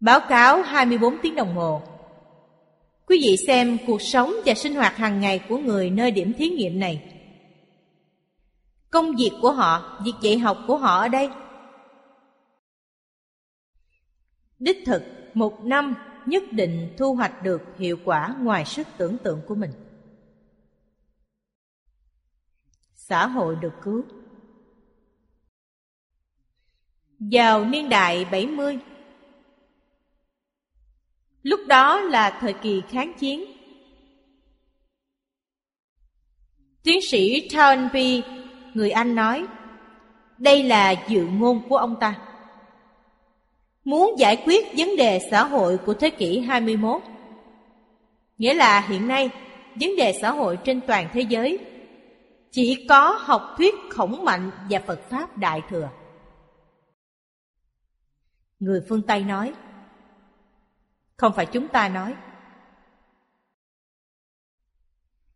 Báo cáo 24 tiếng đồng hồ. Quý vị xem cuộc sống và sinh hoạt hàng ngày của người nơi điểm thí nghiệm này. Công việc của họ, việc dạy học của họ ở đây. Đích thực, một năm nhất định thu hoạch được hiệu quả ngoài sức tưởng tượng của mình. Xã hội được cứu. Vào niên đại 70, lúc đó là thời kỳ kháng chiến. Tiến sĩ Toynbee, người Anh nói, đây là dự ngôn của ông ta muốn giải quyết vấn đề xã hội của thế kỷ 21. Nghĩa là hiện nay, vấn đề xã hội trên toàn thế giới chỉ có học thuyết khổng mạnh và Phật Pháp Đại Thừa. Người phương Tây nói, không phải chúng ta nói.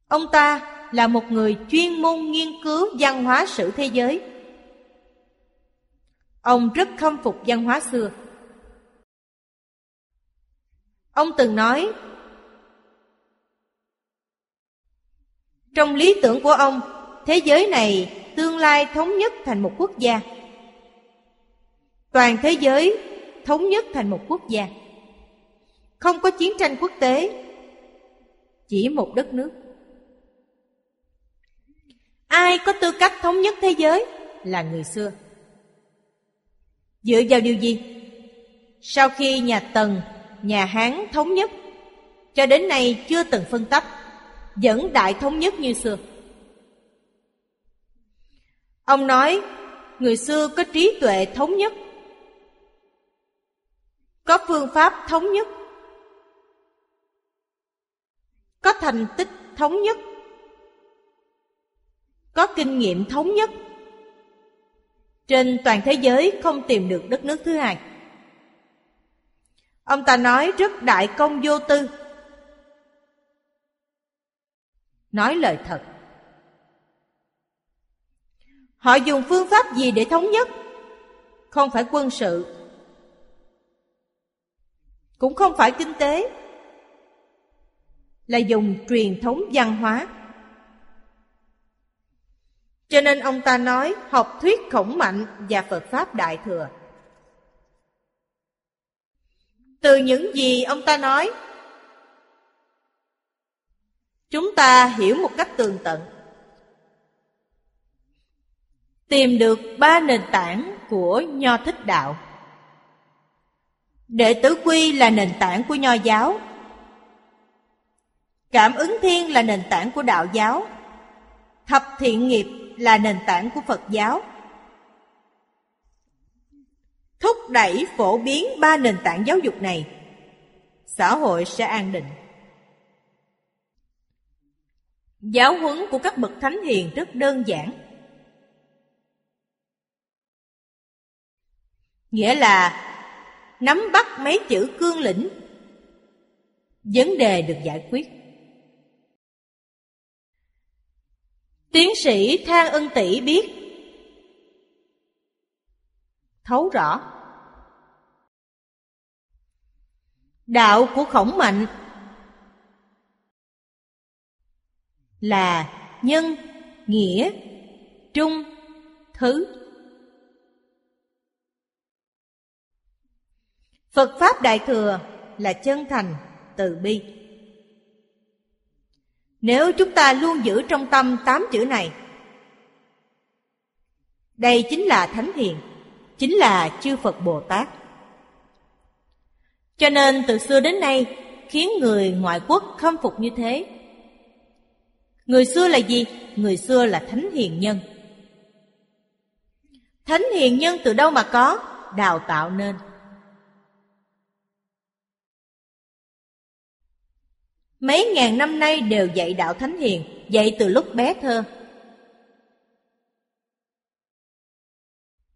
Ông ta là một người chuyên môn nghiên cứu văn hóa sử thế giới. Ông rất khâm phục văn hóa xưa Ông từng nói Trong lý tưởng của ông Thế giới này tương lai thống nhất thành một quốc gia. Toàn thế giới thống nhất thành một quốc gia. Không có chiến tranh quốc tế, Chỉ một đất nước. Ai có tư cách thống nhất thế giới là người xưa. Dựa vào điều gì? Sau khi nhà Tần, nhà Hán thống nhất, cho đến nay chưa từng phân tách, vẫn đại thống nhất như xưa ông nói, người xưa có trí tuệ thống nhất. Có phương pháp thống nhất. Có thành tích thống nhất. Có kinh nghiệm thống nhất. Trên toàn thế giới không tìm được đất nước thứ hai. Ông ta nói rất đại công vô tư. Nói lời thật. Họ dùng phương pháp gì để thống nhất? Không phải quân sự, Cũng không phải kinh tế, Là dùng truyền thống văn hóa. Cho nên ông ta nói học thuyết khổng mạnh và Phật Pháp Đại Thừa. Từ những gì ông ta nói, chúng ta hiểu một cách tường tận tìm được ba nền tảng của nho thích đạo. Đệ tử quy là nền tảng của nho giáo. Cảm ứng thiên là nền tảng của đạo giáo. Thập thiện nghiệp là nền tảng của phật giáo. Thúc đẩy phổ biến ba nền tảng giáo dục này, xã hội sẽ an định. Giáo huấn của các bậc thánh hiền rất đơn giản. Nghĩa là nắm bắt mấy chữ cương lĩnh. Vấn đề được giải quyết. Tiến sĩ thang ân tỷ biết. Thấu rõ. Đạo của khổng mạnh là nhân, nghĩa, trung, thứ. Phật pháp đại thừa là chân thành, từ bi nếu chúng ta luôn giữ trong tâm tám chữ này, đây chính là thánh hiền, chính là chư Phật Bồ Tát. Cho nên từ xưa đến nay, khiến người ngoại quốc khâm phục như thế. Người xưa là gì? Người xưa là thánh hiền nhân. Thánh hiền nhân từ đâu mà có? Đào tạo nên. Mấy ngàn năm nay đều dạy đạo thánh hiền, dạy từ lúc bé thơ.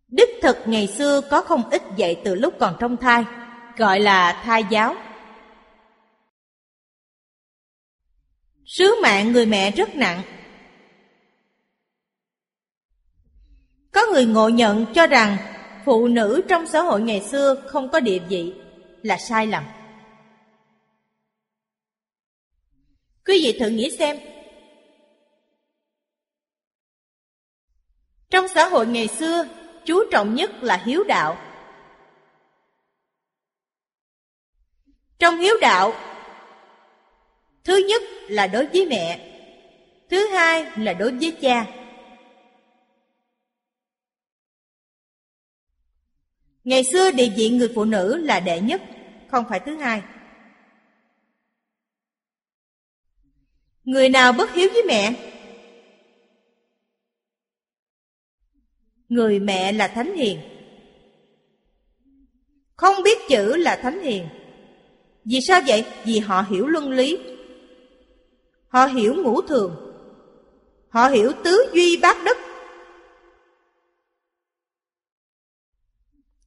Đức thực ngày xưa có không ít dạy từ lúc còn trong thai, gọi là thai giáo. Sứ mạng người mẹ rất nặng. Có người ngộ nhận cho rằng phụ nữ trong xã hội ngày xưa không có địa vị là sai lầm. Quý vị thử nghĩ xem. Trong xã hội ngày xưa, chú trọng nhất là hiếu đạo. Trong hiếu đạo, thứ nhất là đối với mẹ, thứ hai là đối với cha. Ngày xưa địa vị người phụ nữ là đệ nhất, không phải thứ hai. Người nào bất hiếu với mẹ? Người mẹ là thánh hiền. Không biết chữ là thánh hiền. Vì sao vậy? Vì họ hiểu luân lý. Họ hiểu ngũ thường. Họ hiểu tứ duy bát đức.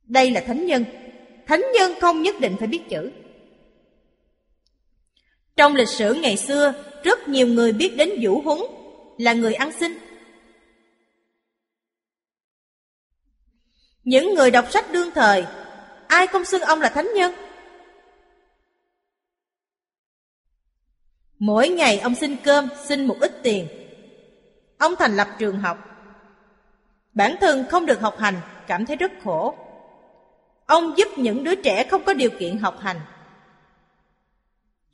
Đây là thánh nhân. Thánh nhân không nhất định phải biết chữ. Trong lịch sử ngày xưa, rất nhiều người biết đến Vũ Huấn là người ăn xin. Những người đọc sách đương thời, ai không xưng ông là thánh nhân? Mỗi ngày ông xin cơm, xin một ít tiền. Ông thành lập trường học. Bản thân không được học hành, cảm thấy rất khổ. Ông giúp những đứa trẻ không có điều kiện học hành.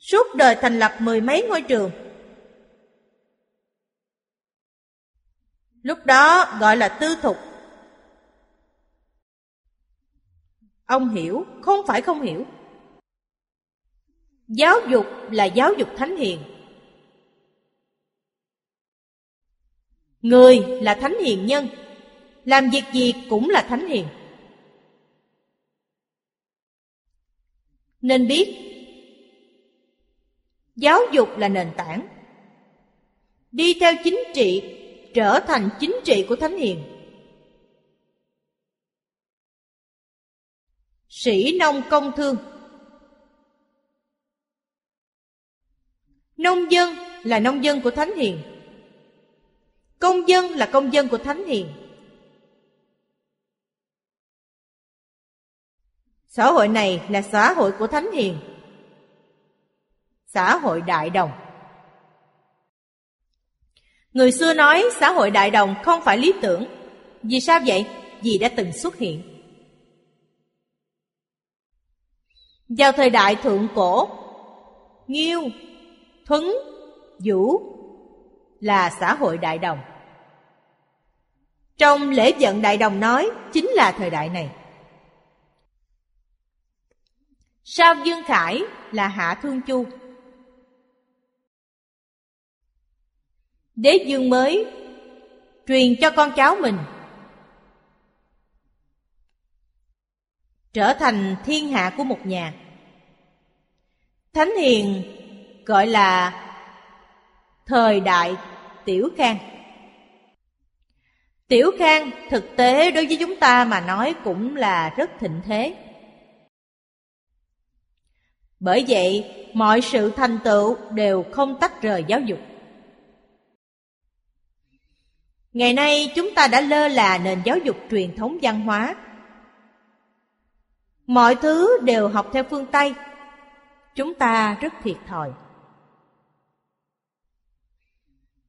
Suốt đời thành lập mười mấy ngôi trường. Lúc đó gọi là tư thục. Ông hiểu, không phải không hiểu. Giáo dục là giáo dục thánh hiền. Người là thánh hiền nhân, làm việc gì cũng là thánh hiền. Nên biết Giáo dục là nền tảng. Đi theo chính trị, Trở thành chính trị của Thánh Hiền. Sĩ nông công thương. Nông dân là nông dân của Thánh Hiền. Công dân là công dân của Thánh Hiền. Xã hội này là xã hội của Thánh Hiền. Xã hội đại đồng. Người xưa nói xã hội đại đồng không phải lý tưởng. Vì sao vậy? Vì đã từng xuất hiện. Vào thời đại thượng cổ Nghiêu, Thuấn, Vũ là xã hội đại đồng. Trong lễ vận đại đồng nói chính là thời đại này. Sao Dương Khải là Hạ Thương Chu? Đế dương mới truyền cho con cháu mình trở thành thiên hạ của một nhà. Thánh hiền gọi là thời đại tiểu khang. Tiểu khang thực tế đối với chúng ta mà nói cũng là rất thịnh thế. Bởi vậy, mọi sự thành tựu đều không tách rời giáo dục. Ngày nay chúng ta đã lơ là nền giáo dục truyền thống văn hóa. Mọi thứ đều học theo phương Tây. Chúng ta rất thiệt thòi.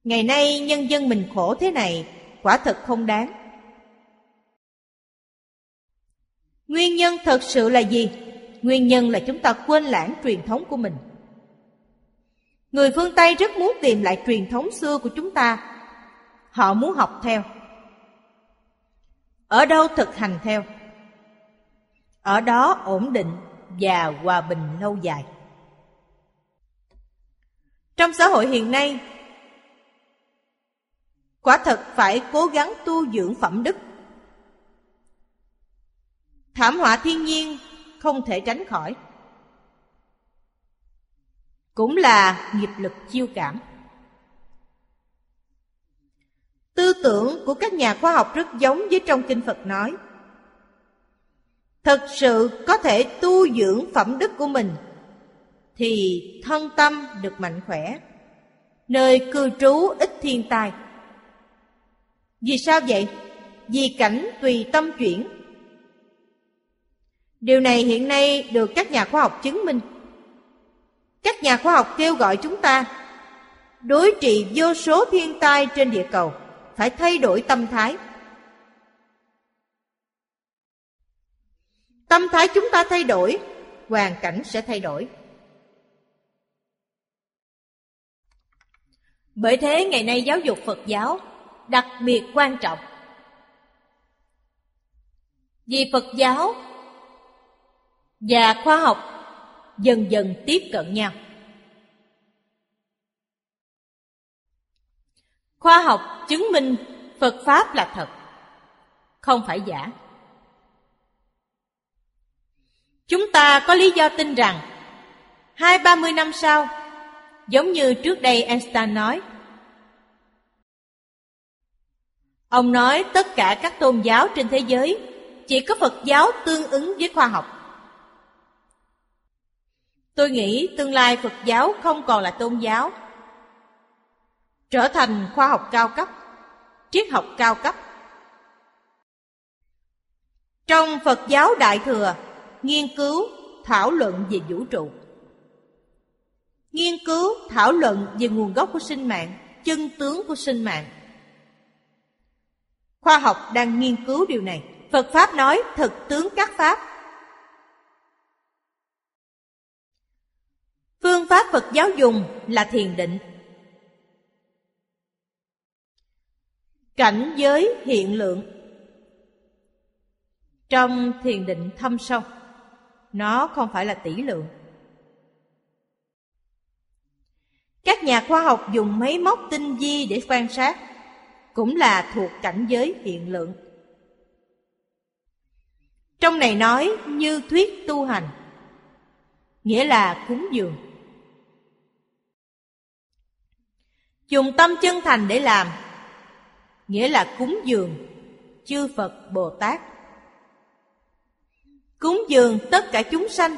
Ngày nay nhân dân mình khổ thế này, quả thật không đáng. Nguyên nhân thật sự là gì? Nguyên nhân là chúng ta quên lãng truyền thống của mình. Người phương Tây rất muốn tìm lại truyền thống xưa của chúng ta họ muốn học theo. Ở đâu thực hành theo? Ở đó ổn định và hòa bình lâu dài. Trong xã hội hiện nay, quả thật phải cố gắng tu dưỡng phẩm đức. Thảm họa thiên nhiên không thể tránh khỏi. Cũng là nghiệp lực chiêu cảm. Tư tưởng của các nhà khoa học rất giống với trong kinh Phật nói. Thật sự có thể tu dưỡng phẩm đức của mình, thì thân tâm được mạnh khỏe. Nơi cư trú ít thiên tai. Vì sao vậy? Vì cảnh tùy tâm chuyển. Điều này hiện nay được các nhà khoa học chứng minh. Các nhà khoa học kêu gọi chúng ta đối trị vô số thiên tai trên địa cầu phải thay đổi tâm thái. Tâm thái chúng ta thay đổi, hoàn cảnh sẽ thay đổi. Bởi thế ngày nay giáo dục phật giáo đặc biệt quan trọng. Vì phật giáo và khoa học dần dần tiếp cận nhau. Khoa học chứng minh phật pháp là thật, không phải giả. Chúng ta có lý do tin rằng, hai ba mươi năm sau, giống như trước đây einstein nói, ông nói tất cả các tôn giáo trên thế giới chỉ có phật giáo tương ứng với khoa học. Tôi nghĩ tương lai phật giáo không còn là tôn giáo trở thành khoa học cao cấp, triết học cao cấp. Trong phật giáo đại thừa, nghiên cứu, thảo luận về vũ trụ. Nghiên cứu, thảo luận về nguồn gốc của sinh mạng, chân tướng của sinh mạng. Khoa học đang nghiên cứu điều này. Phật pháp nói thực tướng các pháp. Phương pháp phật giáo dùng là thiền định. Cảnh giới hiện lượng. Trong thiền định thâm sâu, nó không phải là tỷ lượng. Các nhà khoa học dùng máy móc tinh vi để quan sát, cũng là thuộc cảnh giới hiện lượng. Trong này nói như thuyết tu hành, nghĩa là cúng dường. Dùng tâm chân thành để làm nghĩa là cúng dường, chư phật bồ tát. Cúng dường tất cả chúng sanh.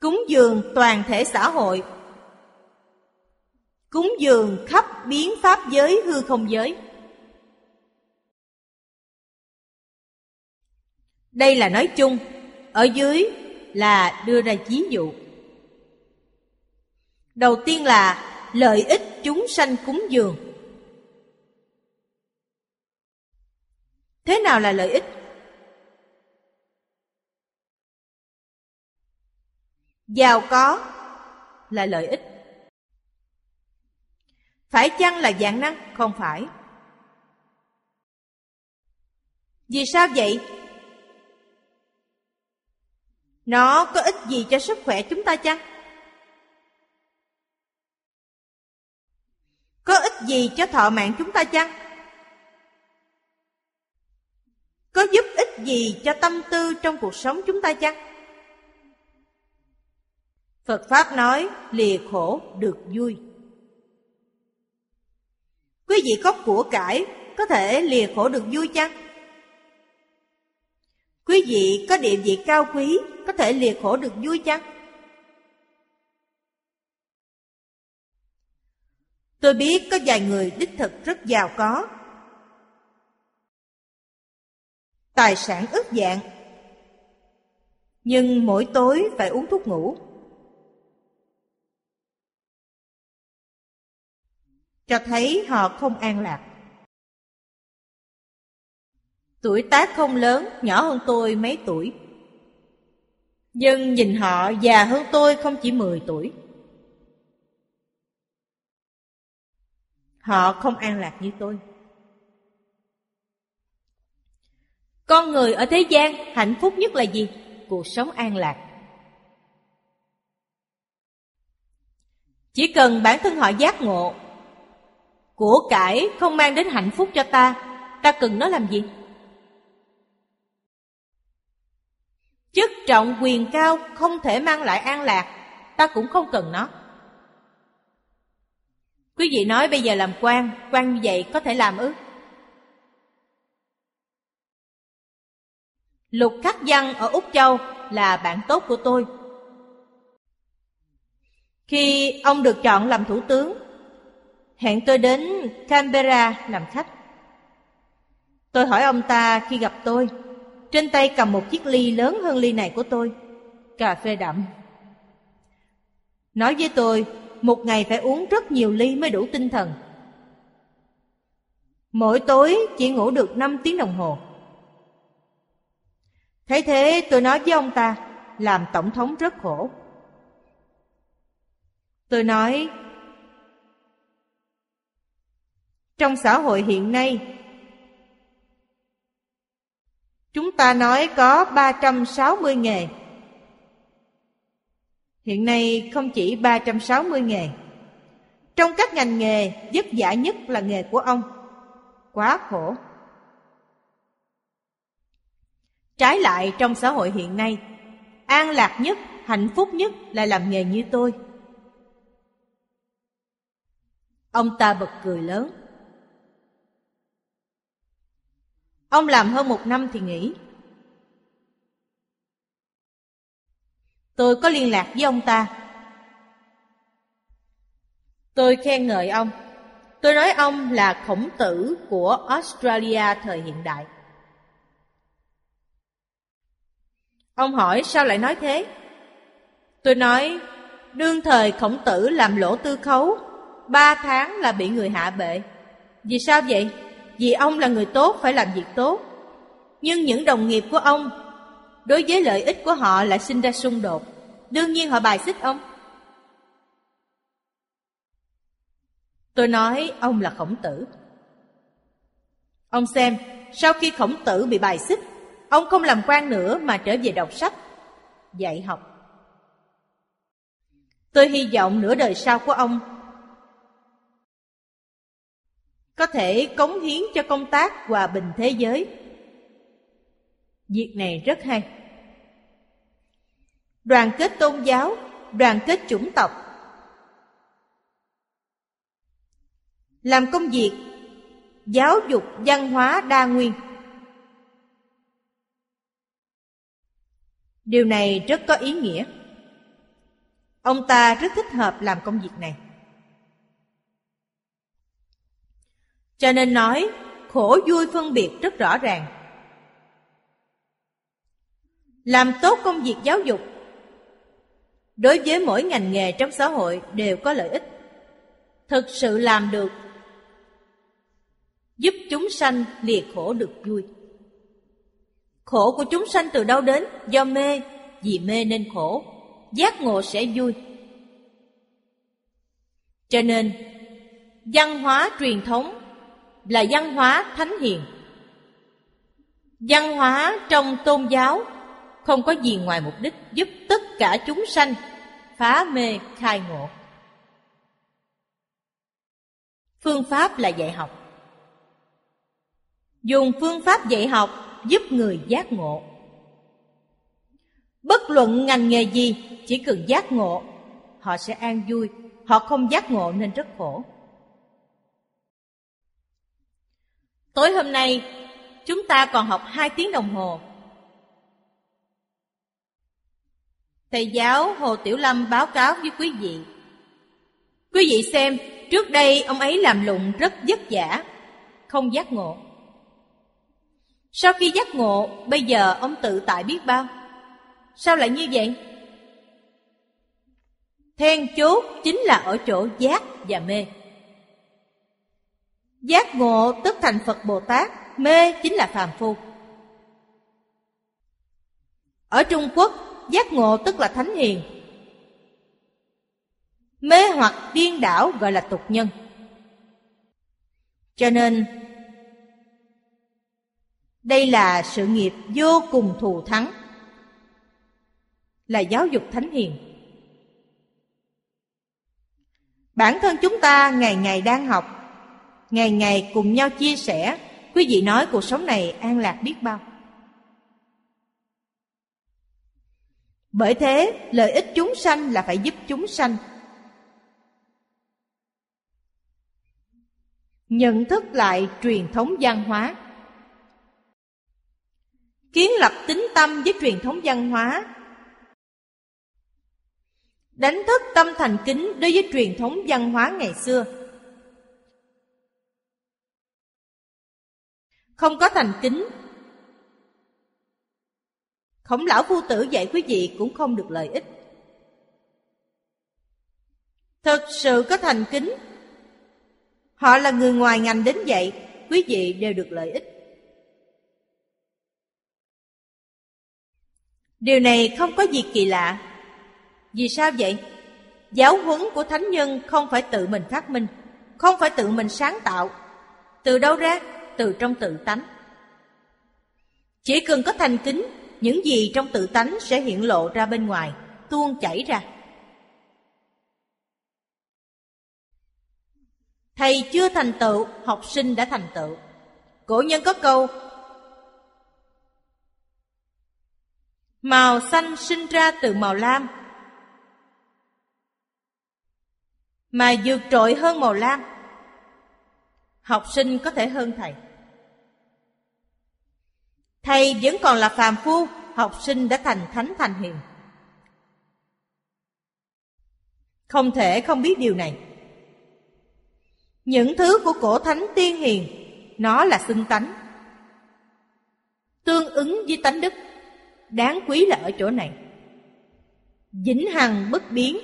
Cúng dường toàn thể xã hội. Cúng dường khắp biến pháp giới, hư không giới. Đây là nói chung, ở dưới là đưa ra ví dụ. Đầu tiên là lợi ích chúng sanh cúng dường. Thế nào là lợi ích? Giàu có là lợi ích. Phải chăng là dạng năng? Không phải. Vì sao vậy? Nó có ích gì cho sức khỏe chúng ta chăng? Có ích gì cho thọ mạng chúng ta chăng? Có giúp ích gì cho tâm tư trong cuộc sống chúng ta chăng Phật Pháp nói, lìa khổ được vui. Quý vị có của cải, có thể lìa khổ được vui chăng? Quý vị có địa vị cao quý, có thể lìa khổ được vui chăng? Tôi biết có vài người đích thực rất giàu có. Tài sản ức dạng. Nhưng mỗi tối phải uống thuốc ngủ. cho thấy họ không an lạc. Tuổi tác không lớn, nhỏ hơn tôi mấy tuổi. Nhưng nhìn họ già hơn tôi không chỉ 10 tuổi. Họ không an lạc như tôi. Con người ở thế gian hạnh phúc nhất là gì? Cuộc sống an lạc. Chỉ cần bản thân họ giác ngộ, của cải không mang đến hạnh phúc cho ta Ta cần nó làm gì? Chức trọng quyền cao không thể mang lại an lạc, Ta cũng không cần nó Quý vị nói bây giờ làm quan quan như vậy có thể làm ư? Lục Khắc Văn ở Úc Châu là bạn tốt của tôi. Khi ông được chọn làm thủ tướng, hẹn tôi đến Canberra làm khách. Tôi hỏi ông ta khi gặp tôi, trên tay cầm một chiếc ly lớn hơn ly này của tôi, cà phê đậm. Nói với tôi, một ngày phải uống rất nhiều ly mới đủ tinh thần. Mỗi tối chỉ ngủ được 5 tiếng đồng hồ. Thế thế tôi nói với ông ta, làm tổng thống rất khổ. Tôi nói, trong xã hội hiện nay, chúng ta nói có 360 nghề. Hiện nay không chỉ 360 nghề. Trong các ngành nghề, vất vả nhất là nghề của ông. Quá khổ. Trái lại trong xã hội hiện nay, an lạc nhất, hạnh phúc nhất là làm nghề như tôi. Ông ta bật cười lớn. Ông làm hơn một năm thì nghỉ. Tôi có liên lạc với ông ta. Tôi khen ngợi ông. Tôi nói ông là khổng tử của Australia thời hiện đại. Ông hỏi sao lại nói thế? Tôi nói, đương thời khổng tử làm lỗ tư khấu, ba tháng là bị người hạ bệ. Vì sao vậy? Vì ông là người tốt phải làm việc tốt. Nhưng những đồng nghiệp của ông, đối với lợi ích của họ lại sinh ra xung đột. Đương nhiên họ bài xích ông. Tôi nói ông là khổng tử. Ông xem, sau khi khổng tử bị bài xích, Ông không làm quan nữa mà trở về đọc sách, dạy học. Tôi hy vọng nửa đời sau của ông có thể cống hiến cho công tác hòa bình thế giới. Việc này rất hay. Đoàn kết tôn giáo, đoàn kết chủng tộc. Làm công việc giáo dục văn hóa đa nguyên. Điều này rất có ý nghĩa. Ông ta rất thích hợp làm công việc này. Cho nên nói, khổ vui phân biệt rất rõ ràng. Làm tốt công việc giáo dục đối với mỗi ngành nghề trong xã hội đều có lợi ích. Thực sự làm được giúp chúng sanh liệt khổ được vui. Khổ của chúng sanh từ đâu đến? Do mê, vì mê nên khổ, giác ngộ sẽ vui. Cho nên, văn hóa truyền thống là văn hóa thánh hiền. Văn hóa trong tôn giáo không có gì ngoài mục đích giúp tất cả chúng sanh phá mê khai ngộ. Phương pháp là dạy học. Dùng phương pháp dạy học giúp người giác ngộ. Bất luận ngành nghề gì, chỉ cần giác ngộ, họ sẽ an vui, họ không giác ngộ nên rất khổ. Tối hôm nay, chúng ta còn học 2 tiếng đồng hồ. Thầy giáo Hồ Tiểu Lâm báo cáo với quý vị. Quý vị xem, trước đây ông ấy làm lụng rất vất vả, không giác ngộ. Sau khi giác ngộ, bây giờ ông tự tại biết bao. Sao lại như vậy? Then chốt chính là ở chỗ giác và mê. Giác ngộ tức thành Phật Bồ Tát, mê chính là phàm phu. Ở Trung Quốc, giác ngộ tức là thánh hiền. Mê hoặc điên đảo gọi là tục nhân. Cho nên đây là sự nghiệp vô cùng thù thắng. Là giáo dục thánh hiền. Bản thân chúng ta ngày ngày đang học, Ngày ngày cùng nhau chia sẻ, Quý vị nói cuộc sống này an lạc biết bao. Bởi thế, lợi ích chúng sanh là phải giúp chúng sanh. Nhận thức lại truyền thống văn hóa. Kiến lập tính tâm với truyền thống văn hóa. Đánh thức tâm thành kính đối với truyền thống văn hóa ngày xưa. Không có thành kính, Khổng lão phu tử dạy quý vị cũng không được lợi ích. Thực sự có thành kính, Họ là người ngoài ngành đến vậy, Quý vị đều được lợi ích. Điều này không có gì kỳ lạ Vì sao vậy? Giáo huấn của thánh nhân không phải tự mình phát minh Không phải tự mình sáng tạo Từ đâu ra? Từ trong tự tánh Chỉ cần có thành kính Những gì trong tự tánh sẽ hiện lộ ra bên ngoài Tuôn chảy ra Thầy chưa thành tựu, học sinh đã thành tựu. Cổ nhân có câu Màu xanh sinh ra từ màu lam. Mà vượt trội hơn màu lam. Học sinh có thể hơn thầy. Thầy vẫn còn là phàm phu, Học sinh đã thành thánh thành hiền. Không thể không biết điều này. Những thứ của cổ thánh tiên hiền, Nó là xưng tánh. Tương ứng với tánh đức. Đáng quý là ở chỗ này. Vĩnh hằng bất biến.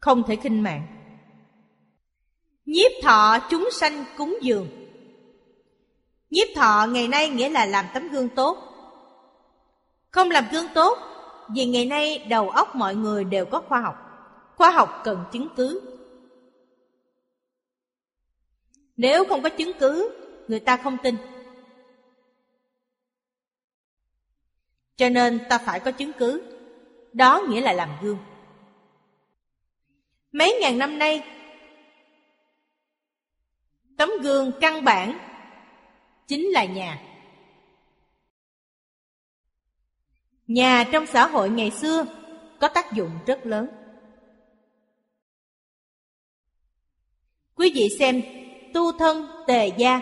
Không thể khinh mạng. Nhiếp thọ chúng sanh cúng dường. Nhiếp thọ ngày nay nghĩa là làm tấm gương tốt. Không làm gương tốt Vì ngày nay đầu óc mọi người đều có khoa học. Khoa học cần chứng cứ. Nếu không có chứng cứ, người ta không tin. Cho nên ta phải có chứng cứ. Đó nghĩa là làm gương. Mấy ngàn năm nay, tấm gương căn bản chính là nhà. Nhà trong xã hội ngày xưa có tác dụng rất lớn. Quý vị xem tu thân tề gia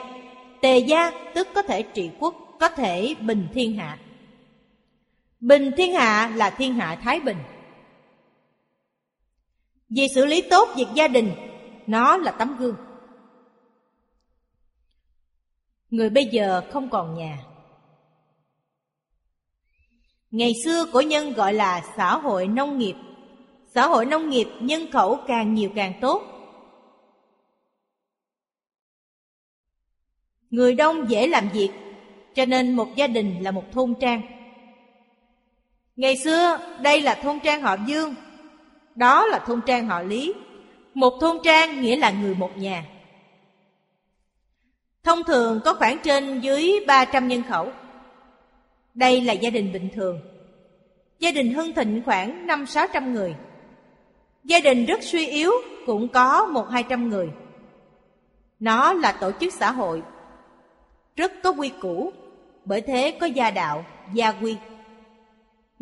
Tề gia tức có thể trị quốc Có thể bình thiên hạ Bình thiên hạ là thiên hạ Thái Bình. Vì xử lý tốt việc gia đình Nó là tấm gương. Người bây giờ không còn nhà. Ngày xưa cổ nhân gọi là xã hội nông nghiệp. Xã hội nông nghiệp nhân khẩu càng nhiều càng tốt. Người đông dễ làm việc, cho nên một gia đình là một thôn trang. Ngày xưa, đây là thôn trang họ Dương, đó là thôn trang họ Lý. Một thôn trang nghĩa là người một nhà. Thông thường có khoảng trên dưới 300 nhân khẩu. Đây là gia đình bình thường. Gia đình hưng thịnh khoảng 5-600 người. Gia đình rất suy yếu cũng có 1-200 người. Nó là tổ chức xã hội rất có quy củ, bởi thế có gia đạo, gia quy.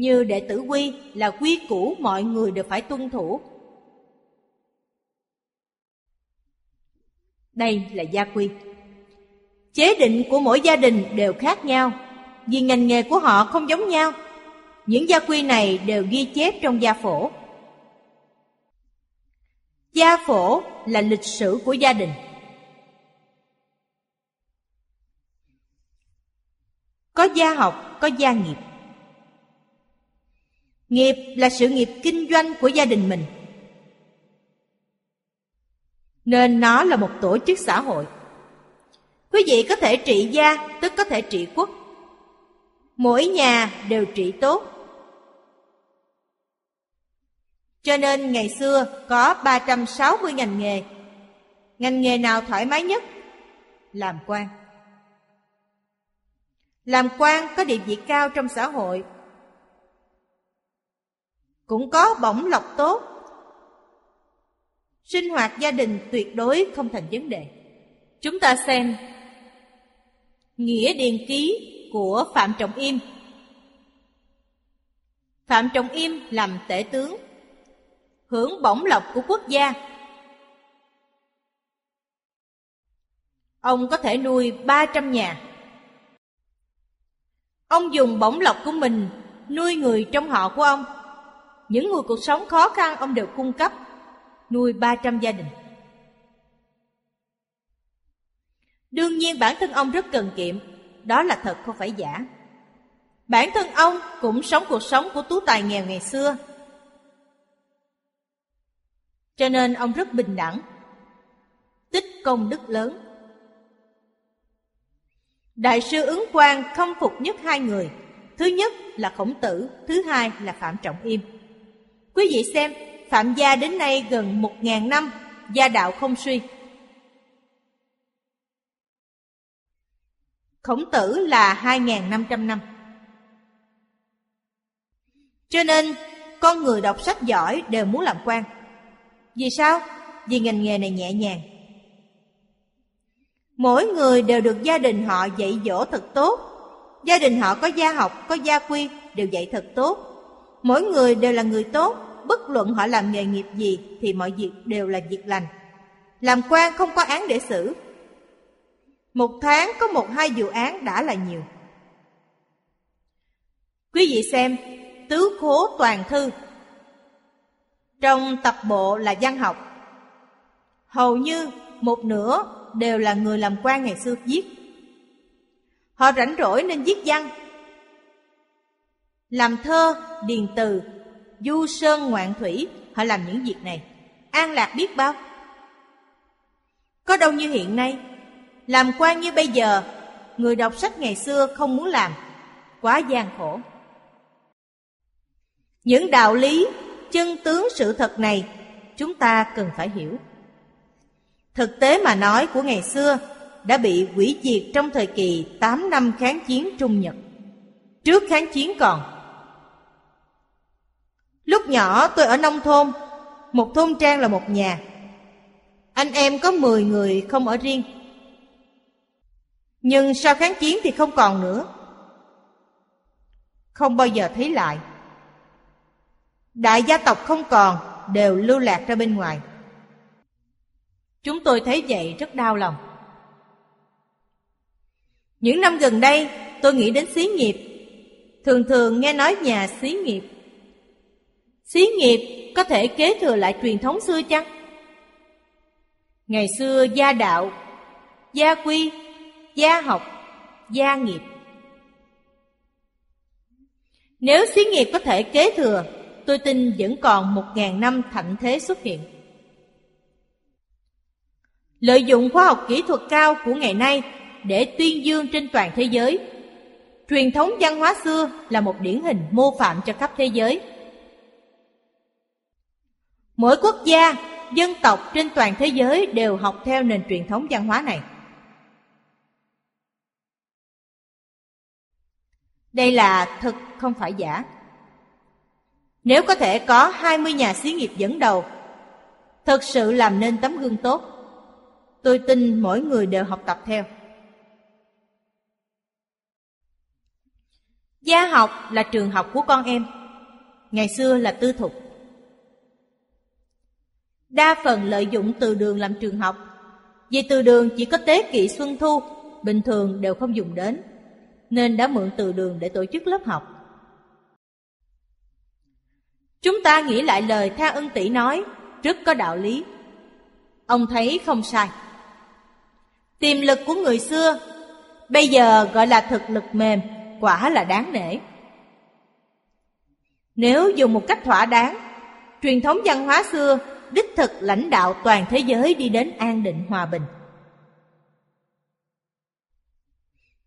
Như đệ tử quy là quy củ mọi người đều phải tuân thủ. Đây là gia quy. Chế định của mỗi gia đình đều khác nhau, vì ngành nghề của họ không giống nhau. Những gia quy này đều ghi chép trong gia phổ. Gia phổ là lịch sử của gia đình. Có gia học, có gia nghiệp. Nghiệp là sự nghiệp kinh doanh của gia đình mình. Nên nó là một tổ chức xã hội. Quý vị có thể trị gia, tức có thể trị quốc. Mỗi nhà đều trị tốt. Cho nên ngày xưa có 360 ngành nghề. Ngành nghề nào thoải mái nhất? Làm quan. Làm quan có địa vị cao trong xã hội cũng có bổng lộc tốt. Sinh hoạt gia đình tuyệt đối không thành vấn đề. Chúng ta xem Nghĩa điền ký của Phạm Trọng Im. Phạm Trọng Im làm tể tướng, Hưởng bổng lộc của quốc gia. Ông có thể nuôi 300 nhà. Ông dùng bổng lộc của mình nuôi người trong họ của ông. Những người cuộc sống khó khăn ông đều cung cấp, nuôi 300 gia đình. Đương nhiên bản thân ông rất cần kiệm, đó là thật không phải giả. Bản thân ông cũng sống cuộc sống của tú tài nghèo ngày xưa. Cho nên ông rất bình đẳng, tích công đức lớn. Đại sư ứng quang không phục nhất hai người. Thứ nhất là khổng tử, thứ hai là Phạm Trọng Im. Quý vị xem, Phạm gia đến nay gần một ngàn năm, gia đạo không suy. Khổng tử là hai ngàn năm trăm năm. Cho nên, con người đọc sách giỏi đều muốn làm quan. Vì sao? Vì ngành nghề này nhẹ nhàng. Mỗi người đều được gia đình họ dạy dỗ thật tốt. Gia đình họ có gia học, có gia quy, đều dạy thật tốt. Mỗi người đều là người tốt, bất luận họ làm nghề nghiệp gì thì mọi việc đều là việc lành. Làm quan không có án để xử. Một tháng có một hai vụ án đã là nhiều. Quý vị xem, tứ khố toàn thư. Trong tập bộ là văn học. Hầu như một nửa đều là người làm quan ngày xưa viết. Họ rảnh rỗi nên viết văn. Làm thơ, điền từ, du sơn ngoạn thủy, họ làm những việc này. An lạc biết bao. Có đâu như hiện nay, làm quan như bây giờ, người đọc sách ngày xưa không muốn làm, quá gian khổ. Những đạo lý, chân tướng sự thật này chúng ta cần phải hiểu. Thực tế mà nói của ngày xưa đã bị hủy diệt trong thời kỳ 8 năm kháng chiến Trung Nhật. Trước kháng chiến còn. Lúc nhỏ tôi ở nông thôn, một thôn trang là một nhà. Anh em có 10 người không ở riêng. Nhưng sau kháng chiến thì không còn nữa. Không bao giờ thấy lại. Đại gia tộc không còn, đều lưu lạc ra bên ngoài. Chúng tôi thấy vậy rất đau lòng. Những năm gần đây, tôi nghĩ đến xí nghiệp. Thường thường nghe nói nhà xí nghiệp. Xí nghiệp có thể kế thừa lại truyền thống xưa chăng? Ngày xưa gia đạo, gia quy, gia học, gia nghiệp. Nếu xí nghiệp có thể kế thừa, tôi tin vẫn còn một ngàn năm thạnh thế xuất hiện. Lợi dụng khoa học kỹ thuật cao của ngày nay để tuyên dương trên toàn thế giới. Truyền thống văn hóa xưa là một điển hình mô phạm cho khắp thế giới. Mỗi quốc gia, dân tộc trên toàn thế giới đều học theo nền truyền thống văn hóa này. Đây là thực không phải giả. Nếu có thể có 20 nhà xí nghiệp dẫn đầu, thực sự làm nên tấm gương tốt, tôi tin mỗi người đều học tập theo. Gia học là trường học của con em, ngày xưa là tư thục. Đa phần lợi dụng từ đường làm trường học, vì từ đường chỉ có tế kỷ xuân thu, bình thường đều không dùng đến, nên đã mượn từ đường để tổ chức lớp học. Chúng ta nghĩ lại lời Tha Ân Tỷ nói, rất có đạo lý. Ông thấy không sai. Tiềm lực của người xưa Bây giờ gọi là thực lực mềm Quả là đáng nể Nếu dùng một cách thỏa đáng Truyền thống văn hóa xưa Đích thực lãnh đạo toàn thế giới Đi đến an định hòa bình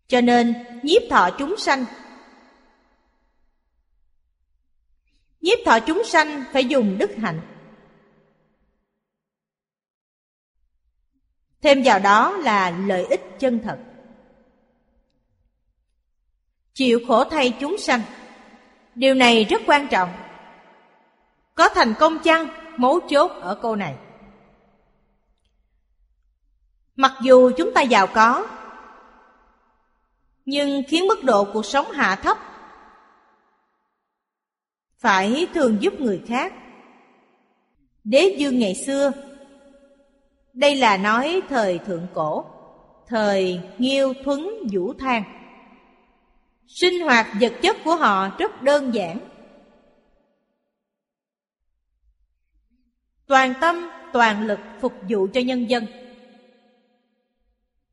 Cho nên, nhiếp thọ chúng sanh, Nhiếp thọ chúng sanh phải dùng đức hạnh Thêm vào đó là lợi ích chân thật. Chịu khổ thay chúng sanh. Điều này rất quan trọng. Có thành công chăng mấu chốt ở câu này. Mặc dù chúng ta giàu có, nhưng khiến mức độ cuộc sống hạ thấp. Phải thường giúp người khác. Đế dương ngày xưa đây là nói thời thượng cổ, thời Nghiêu Thuấn Vũ Thang. Sinh hoạt vật chất của họ rất đơn giản Toàn tâm, toàn lực phục vụ cho nhân dân.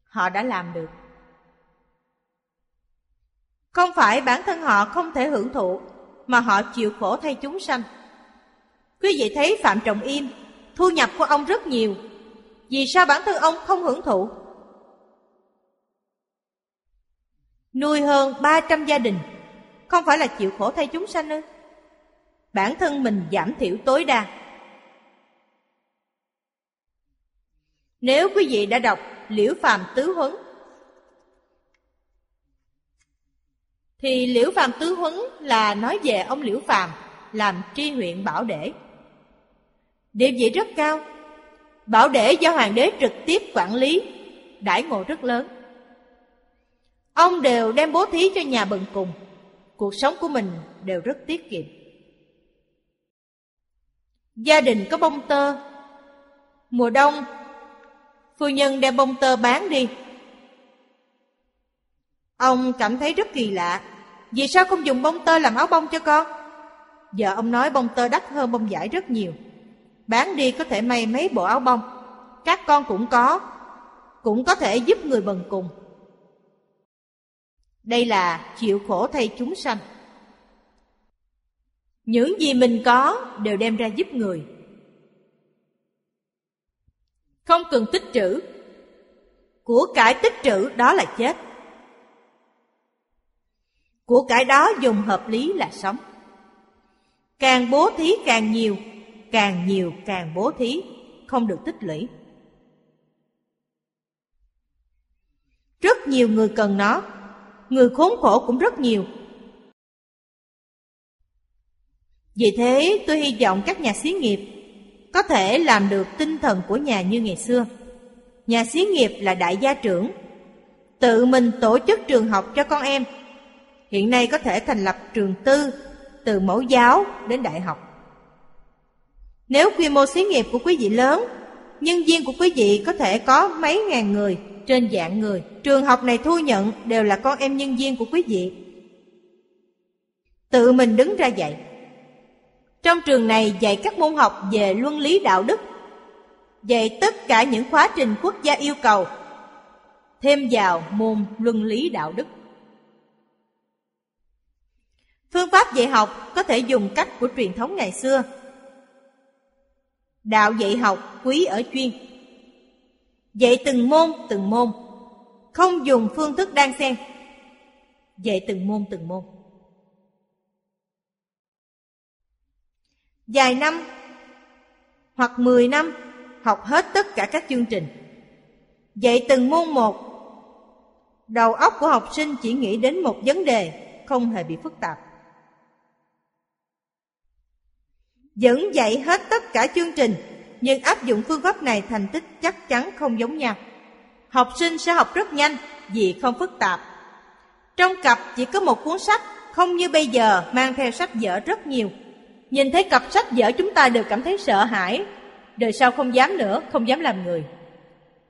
Họ đã làm được. Không phải bản thân họ không thể hưởng thụ Mà họ chịu khổ thay chúng sanh. Quý vị thấy Phạm Trọng Im Thu nhập của ông rất nhiều. Vì sao bản thân ông không hưởng thụ? Nuôi hơn 300 gia đình Không phải là chịu khổ thay chúng sanh ư? Bản thân mình giảm thiểu tối đa. Nếu quý vị đã đọc Liễu Phàm Tứ Huấn, Thì Liễu Phàm Tứ Huấn là nói về ông Liễu Phàm làm tri huyện Bảo Để. Địa vị rất cao. Bảo Để do hoàng đế trực tiếp quản lý, Đãi ngộ rất lớn. Ông đều đem bố thí cho nhà bần cùng. Cuộc sống của mình đều rất tiết kiệm. Gia đình có bông tơ. Mùa đông Phu nhân đem bông tơ bán đi. Ông cảm thấy rất kỳ lạ. Vì sao không dùng bông tơ làm áo bông cho con? Giờ ông nói bông tơ đắt hơn bông vải rất nhiều. Bán đi có thể may mấy bộ áo bông. Các con cũng có. Cũng có thể giúp người bần cùng. Đây là chịu khổ thay chúng sanh. Những gì mình có đều đem ra giúp người. Không cần tích trữ. Của cải tích trữ đó là chết. Của cải đó dùng hợp lý là sống. Càng bố thí càng nhiều, càng nhiều càng bố thí, không được tích lũy. Rất nhiều người cần nó, người khốn khổ cũng rất nhiều. Vì thế tôi hy vọng các nhà xí nghiệp có thể làm được tinh thần của nhà như ngày xưa. Nhà xí nghiệp là đại gia trưởng, tự mình tổ chức trường học cho con em. Hiện nay có thể thành lập trường tư, từ mẫu giáo đến đại học. Nếu quy mô xí nghiệp của quý vị lớn, nhân viên của quý vị có thể có mấy ngàn người trên dạng người. Trường học này thu nhận đều là con em nhân viên của quý vị. Tự mình đứng ra dạy. Trong trường này dạy các môn học về luân lý đạo đức, dạy tất cả những khóa trình quốc gia yêu cầu, thêm vào môn luân lý đạo đức. Phương pháp dạy học có thể dùng cách của truyền thống ngày xưa. Đạo dạy học quý ở chuyên Dạy từng môn từng môn Không dùng phương thức đan xen Dạy từng môn từng môn Vài năm Hoặc mười năm Học hết tất cả các chương trình Dạy từng môn một Đầu óc của học sinh chỉ nghĩ đến một vấn đề Không hề bị phức tạp Vẫn dạy hết tất cả chương trình nhưng áp dụng phương pháp này thành tích chắc chắn không giống nhau. Học sinh sẽ học rất nhanh vì không phức tạp. Trong cặp chỉ có một cuốn sách, không như bây giờ mang theo sách vở rất nhiều. Nhìn thấy cặp sách vở chúng ta đều cảm thấy sợ hãi, đời sau không dám nữa, không dám làm người.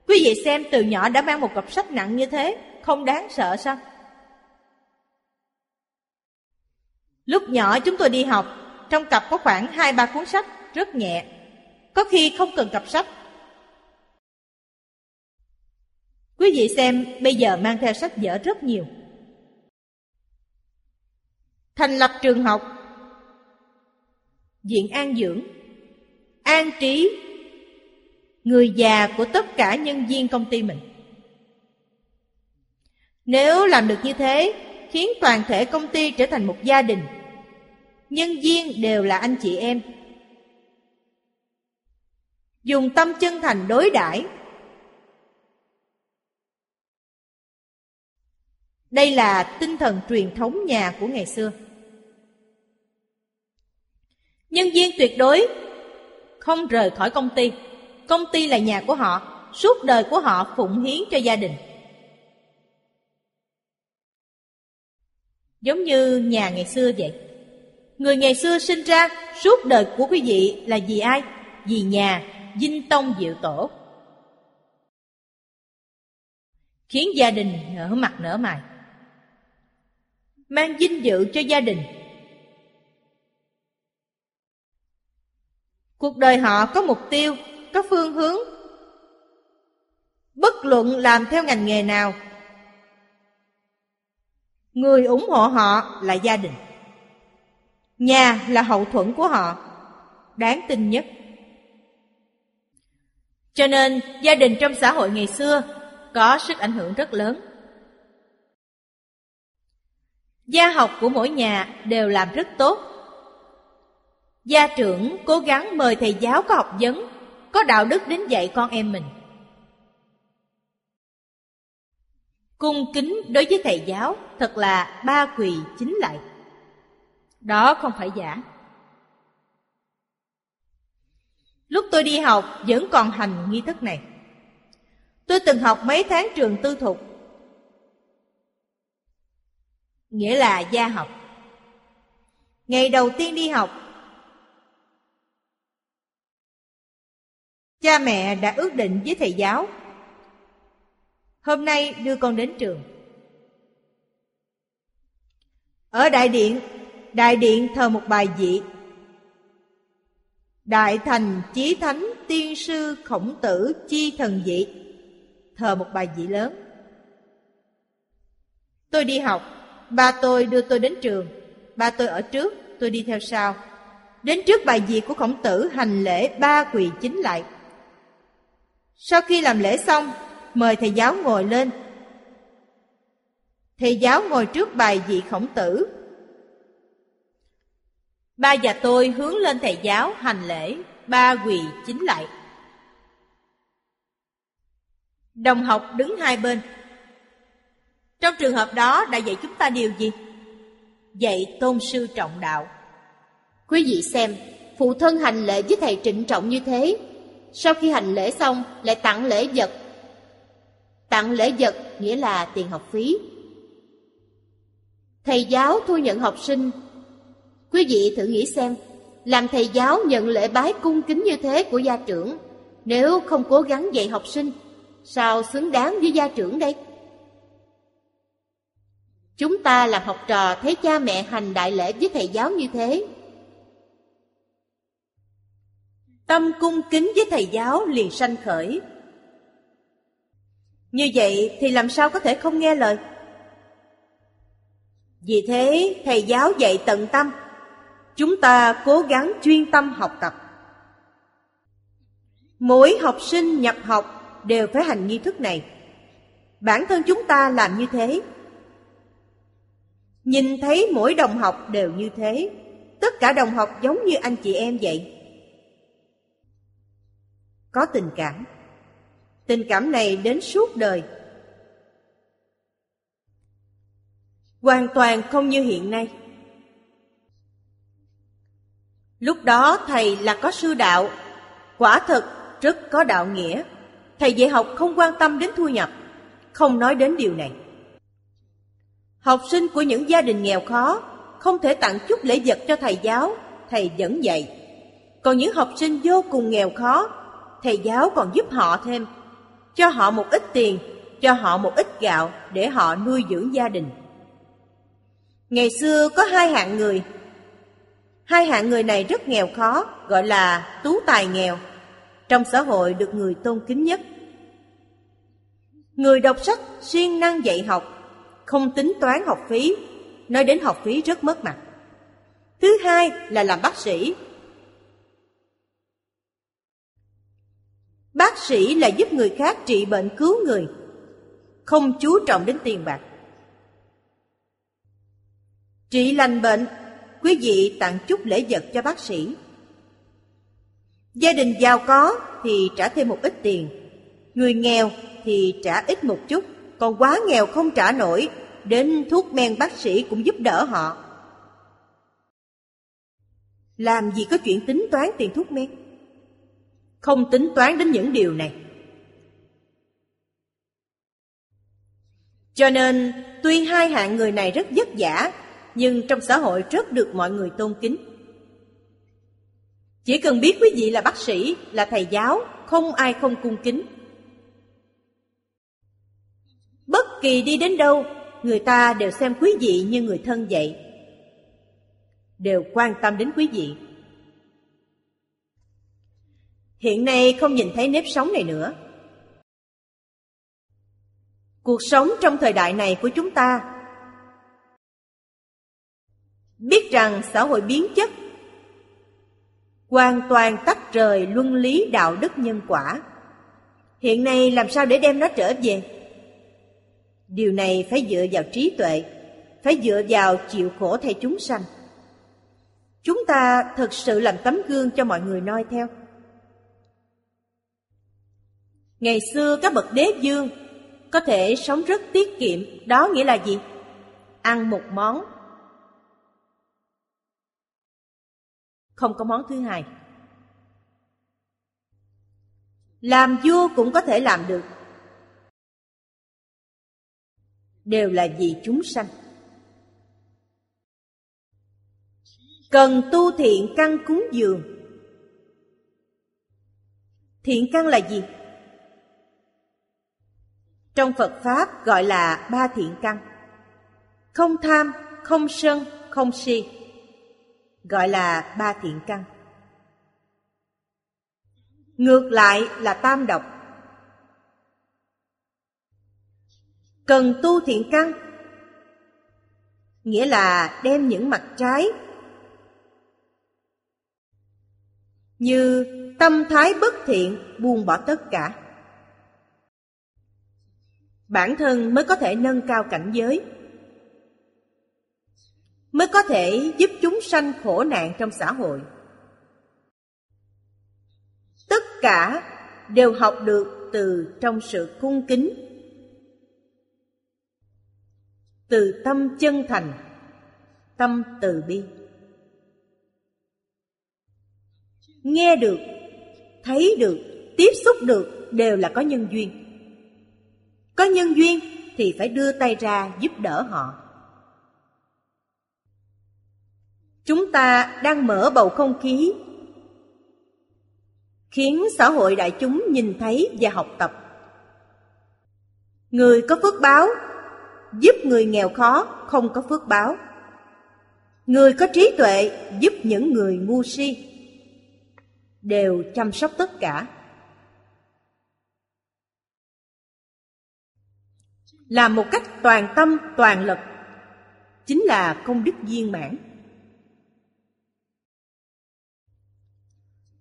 Quý vị xem từ nhỏ đã mang một cặp sách nặng như thế, không đáng sợ sao? Lúc nhỏ chúng tôi đi học, trong cặp có khoảng hai ba cuốn sách, rất nhẹ. Có khi không cần cặp sách Quý vị xem bây giờ mang theo sách vở rất nhiều Thành lập trường học diện an dưỡng. An trí, Người già của tất cả nhân viên công ty mình. Nếu làm được như thế, Khiến toàn thể công ty trở thành một gia đình. Nhân viên đều là anh chị em. Dùng tâm chân thành đối đãi. Đây là tinh thần truyền thống nhà của ngày xưa nhân viên tuyệt đối không rời khỏi công ty. Công ty là nhà của họ, suốt đời của họ phụng hiến cho gia đình. Giống như nhà ngày xưa vậy. Người ngày xưa sinh ra, suốt đời của quý vị là vì ai? Vì nhà dinh tông diệu tổ. Khiến gia đình nở mặt nở mày. Mang vinh dự cho gia đình. Cuộc đời họ có mục tiêu, có phương hướng. Bất luận làm theo ngành nghề nào, người ủng hộ họ là gia đình. Nhà là hậu thuẫn của họ, đáng tin nhất. Cho nên gia đình trong xã hội ngày xưa có sức ảnh hưởng rất lớn. Gia học của mỗi nhà đều làm rất tốt. Gia trưởng cố gắng mời thầy giáo có học vấn, có đạo đức đến dạy con em mình. Cung kính đối với thầy giáo thật là ba quỳ chính lại. Đó không phải giả. Lúc tôi đi học vẫn còn hành nghi thức này. Tôi từng học mấy tháng trường tư thục Nghĩa là gia học Ngày đầu tiên đi học Cha mẹ đã ước định với thầy giáo. Hôm nay đưa con đến trường. Ở đại điện Đại điện thờ một bài dị Đại thành chí thánh tiên sư khổng tử chi thần dị Thờ một bài dị lớn. Tôi đi học. Ba tôi đưa tôi đến trường. Ba tôi ở trước, Tôi đi theo sau. Đến trước bài dị của khổng tử Hành lễ ba quỳ chính lại. Sau khi làm lễ xong Mời thầy giáo ngồi lên Thầy giáo ngồi trước bài dị khổng tử Ba và tôi hướng lên thầy giáo hành lễ, ba quỳ chính lại. Đồng học đứng hai bên. Trong trường hợp đó đã dạy chúng ta điều gì? Dạy tôn sư trọng đạo. Quý vị xem, phụ thân hành lễ với thầy trịnh trọng như thế. Sau khi hành lễ xong lại tặng lễ vật. Tặng lễ vật nghĩa là tiền học phí. Thầy giáo thu nhận học sinh Quý vị thử nghĩ xem, làm thầy giáo nhận lễ bái cung kính như thế của gia trưởng, nếu không cố gắng dạy học sinh, sao xứng đáng với gia trưởng đây? Chúng ta làm học trò thấy cha mẹ hành đại lễ với thầy giáo như thế. Tâm cung kính với thầy giáo liền sanh khởi. Như vậy thì làm sao có thể không nghe lời? Vì thế thầy giáo dạy tận tâm. Chúng ta cố gắng chuyên tâm học tập. Mỗi học sinh nhập học đều phải hành nghi thức này. Bản thân chúng ta làm như thế. Nhìn thấy mỗi đồng học đều như thế, tất cả đồng học giống như anh chị em vậy có tình cảm tình cảm này đến suốt đời hoàn toàn không như hiện nay Lúc đó thầy là có sư đạo, quả thật rất có đạo nghĩa. Thầy dạy học không quan tâm đến thu nhập, không nói đến điều này. Học sinh của những gia đình nghèo khó không thể tặng chút lễ vật cho thầy giáo, thầy vẫn dạy. Còn những học sinh vô cùng nghèo khó, thầy giáo còn giúp họ thêm, cho họ một ít tiền, cho họ một ít gạo để họ nuôi dưỡng gia đình. Ngày xưa có hai hạng người Hai hạng người này rất nghèo khó, gọi là tú tài nghèo. Trong xã hội được người tôn kính nhất. Người đọc sách siêng năng dạy học, không tính toán học phí, nói đến học phí rất mất mặt. Thứ hai là làm bác sĩ. Bác sĩ là giúp người khác trị bệnh cứu người, không chú trọng đến tiền bạc. Trị lành bệnh quý vị tặng chút lễ vật cho bác sĩ. Gia đình giàu có thì trả thêm một ít tiền, người nghèo thì trả ít một chút, còn quá nghèo không trả nổi, đến thuốc men bác sĩ cũng giúp đỡ họ. Làm gì có chuyện tính toán tiền thuốc men? Không tính toán đến những điều này. Cho nên, tuy hai hạng người này rất vất vả nhưng trong xã hội rất được mọi người tôn kính. Chỉ cần biết quý vị là bác sĩ, là thầy giáo, không ai không cung kính. Bất kỳ đi đến đâu, người ta đều xem quý vị như người thân vậy. Đều quan tâm đến quý vị. Hiện nay không nhìn thấy nếp sống này nữa. Cuộc sống trong thời đại này của chúng ta. Biết rằng xã hội biến chất. Hoàn toàn tách rời luân lý đạo đức nhân quả. Hiện nay làm sao để đem nó trở về? Điều này phải dựa vào trí tuệ, phải dựa vào chịu khổ thay chúng sanh. Chúng ta thực sự làm tấm gương cho mọi người noi theo ngày xưa các bậc đế dương có thể sống rất tiết kiệm, đó nghĩa là gì ăn một món không có món thứ hai. Làm vua cũng có thể làm được. Đều là vì chúng sanh. Cần tu thiện căn cúng dường. Thiện căn là gì? Trong Phật Pháp gọi là ba thiện căn. Không tham, không sân, không si gọi là ba thiện căn. Ngược lại là tam độc. Cần tu thiện căn, nghĩa là đem những mặt trái như tâm thái bất thiện buông bỏ tất cả. Bản thân mới có thể nâng cao cảnh giới, mới có thể giúp chúng sanh khổ nạn trong xã hội. Tất cả đều học được từ trong sự cung kính, từ tâm chân thành, tâm từ bi. Nghe được, thấy được, tiếp xúc được đều là có nhân duyên có nhân duyên thì phải đưa tay ra giúp đỡ họ Chúng ta đang mở bầu không khí khiến xã hội đại chúng nhìn thấy và học tập. Người có phước báo, giúp người nghèo khó không có phước báo. Người có trí tuệ, giúp những người ngu si đều chăm sóc tất cả. Làm một cách toàn tâm toàn lực chính là công đức viên mãn.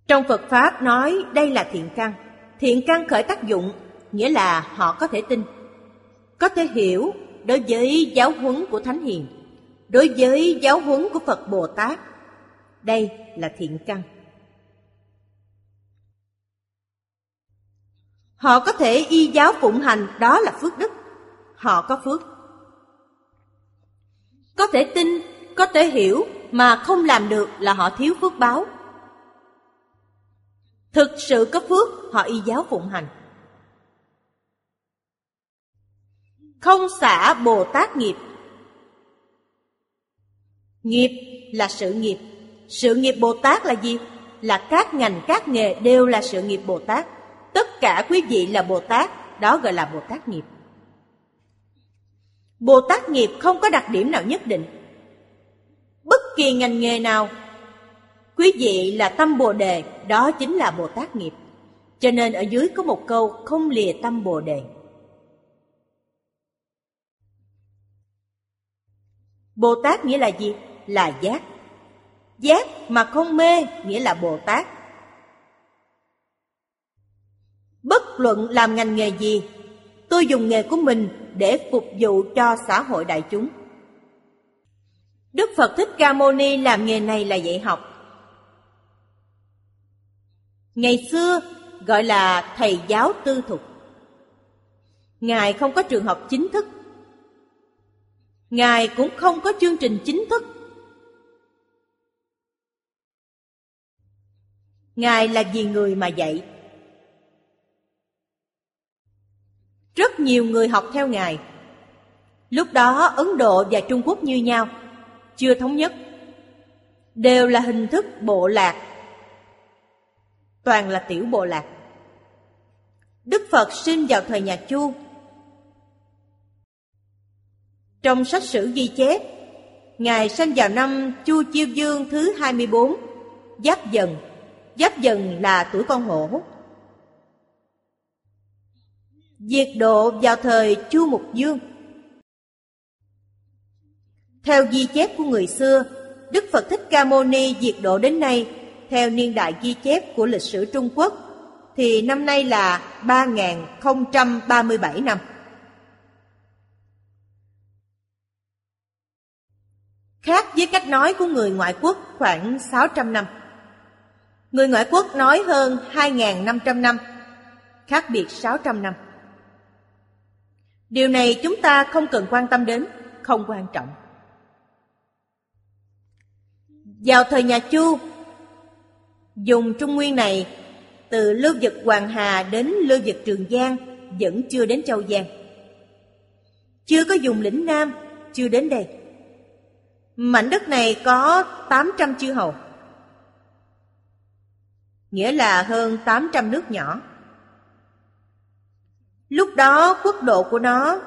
Trong Phật Pháp nói đây là thiện căn. Thiện căn khởi tác dụng, nghĩa là họ có thể tin, có thể hiểu đối với giáo huấn của Thánh Hiền, đối với giáo huấn của Phật Bồ Tát. Đây là thiện căn. Họ có thể y giáo phụng hành, đó là phước đức. Họ có phước. Có thể tin, có thể hiểu mà không làm được là họ thiếu phước báo. Thực sự có phước họ y giáo phụng hành Không xả Bồ Tát nghiệp Nghiệp là sự nghiệp Sự nghiệp Bồ Tát là gì? Là các ngành các nghề đều là sự nghiệp Bồ Tát Tất cả quý vị là Bồ Tát Đó gọi là Bồ Tát nghiệp Bồ Tát nghiệp không có đặc điểm nào nhất định Bất kỳ ngành nghề nào Quý vị là tâm Bồ Đề, đó chính là Bồ Tát nghiệp. Cho nên ở dưới có một câu không lìa tâm Bồ Đề. Bồ Tát nghĩa là gì? Là giác. Giác mà không mê nghĩa là Bồ Tát. Bất luận làm ngành nghề gì, tôi dùng nghề của mình để phục vụ cho xã hội đại chúng. Đức Phật Thích Ca Mâu Ni làm nghề này là dạy học. Ngày xưa, gọi là thầy giáo tư thục. Ngài không có trường học chính thức. Ngài cũng không có chương trình chính thức. Ngài là vì người mà dạy. Rất nhiều người học theo Ngài. Lúc đó Ấn Độ và Trung Quốc như nhau, chưa thống nhất. Đều là hình thức bộ lạc toàn là tiểu bộ lạc. Đức Phật sinh vào thời nhà Chu. Trong sách sử ghi chép, Ngài sinh vào năm Chu Chiêu Dương thứ 24, Giáp Dần. Giáp Dần là tuổi con hổ. Diệt độ vào thời Chu Mục Dương. Theo ghi chép của người xưa, Đức Phật Thích Ca Mâu Ni diệt độ đến nay, theo niên đại ghi chép của lịch sử Trung Quốc, thì năm nay là 3037 năm. Khác với cách nói của người ngoại quốc khoảng 600 năm. Người ngoại quốc nói hơn 2.500 năm, khác biệt 600 năm. Điều này chúng ta không cần quan tâm đến, không quan trọng. Vào thời nhà Chu, dùng Trung Nguyên này từ lưu vực Hoàng Hà đến lưu vực Trường Giang vẫn chưa đến Châu Giang. Chưa có dùng lĩnh Nam, chưa đến đây. Mảnh đất này có 800 chư hầu, nghĩa là hơn 800 nước nhỏ. Lúc đó quốc độ của nó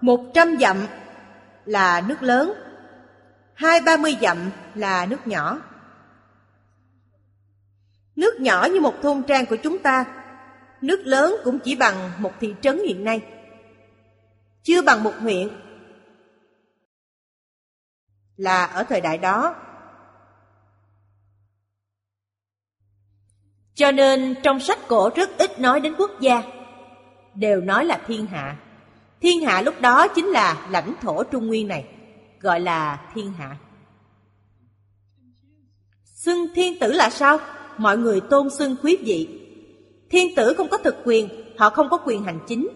100 dặm là nước lớn, hai ba mươi dặm là nước nhỏ. Nước nhỏ như một thôn trang của chúng ta, nước lớn cũng chỉ bằng một thị trấn hiện nay. Chưa bằng một huyện. Là ở thời đại đó. Cho nên trong sách cổ rất ít nói đến quốc gia, đều nói là thiên hạ. Thiên hạ lúc đó chính là lãnh thổ Trung Nguyên này, gọi là thiên hạ. Xưng thiên tử là sao? mọi người tôn xưng quý vị. Thiên tử không có thực quyền, họ không có quyền hành chính.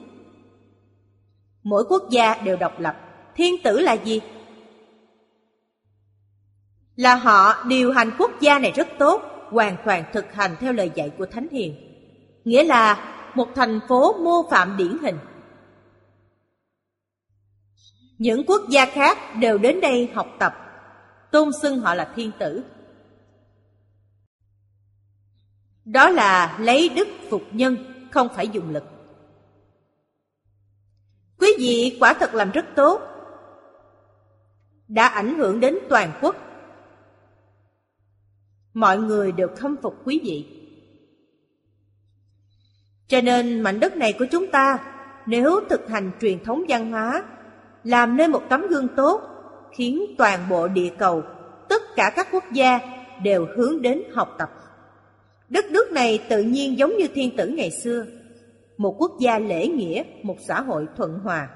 Mỗi quốc gia đều độc lập. Thiên tử là gì? Là họ điều hành quốc gia này rất tốt, hoàn toàn thực hành theo lời dạy của Thánh Hiền. Nghĩa là một thành phố mô phạm điển hình. Những quốc gia khác đều đến đây học tập, tôn xưng họ là thiên tử. Đó là lấy đức phục nhân, không phải dùng lực. Quý vị quả thật làm rất tốt. Đã ảnh hưởng đến toàn quốc. Mọi người đều khâm phục quý vị. Cho nên mảnh đất này của chúng ta nếu thực hành truyền thống văn hóa, làm nên một tấm gương tốt, khiến toàn bộ địa cầu, tất cả các quốc gia đều hướng đến học tập. Đất nước này tự nhiên giống như thiên tử ngày xưa, một quốc gia lễ nghĩa, một xã hội thuận hòa.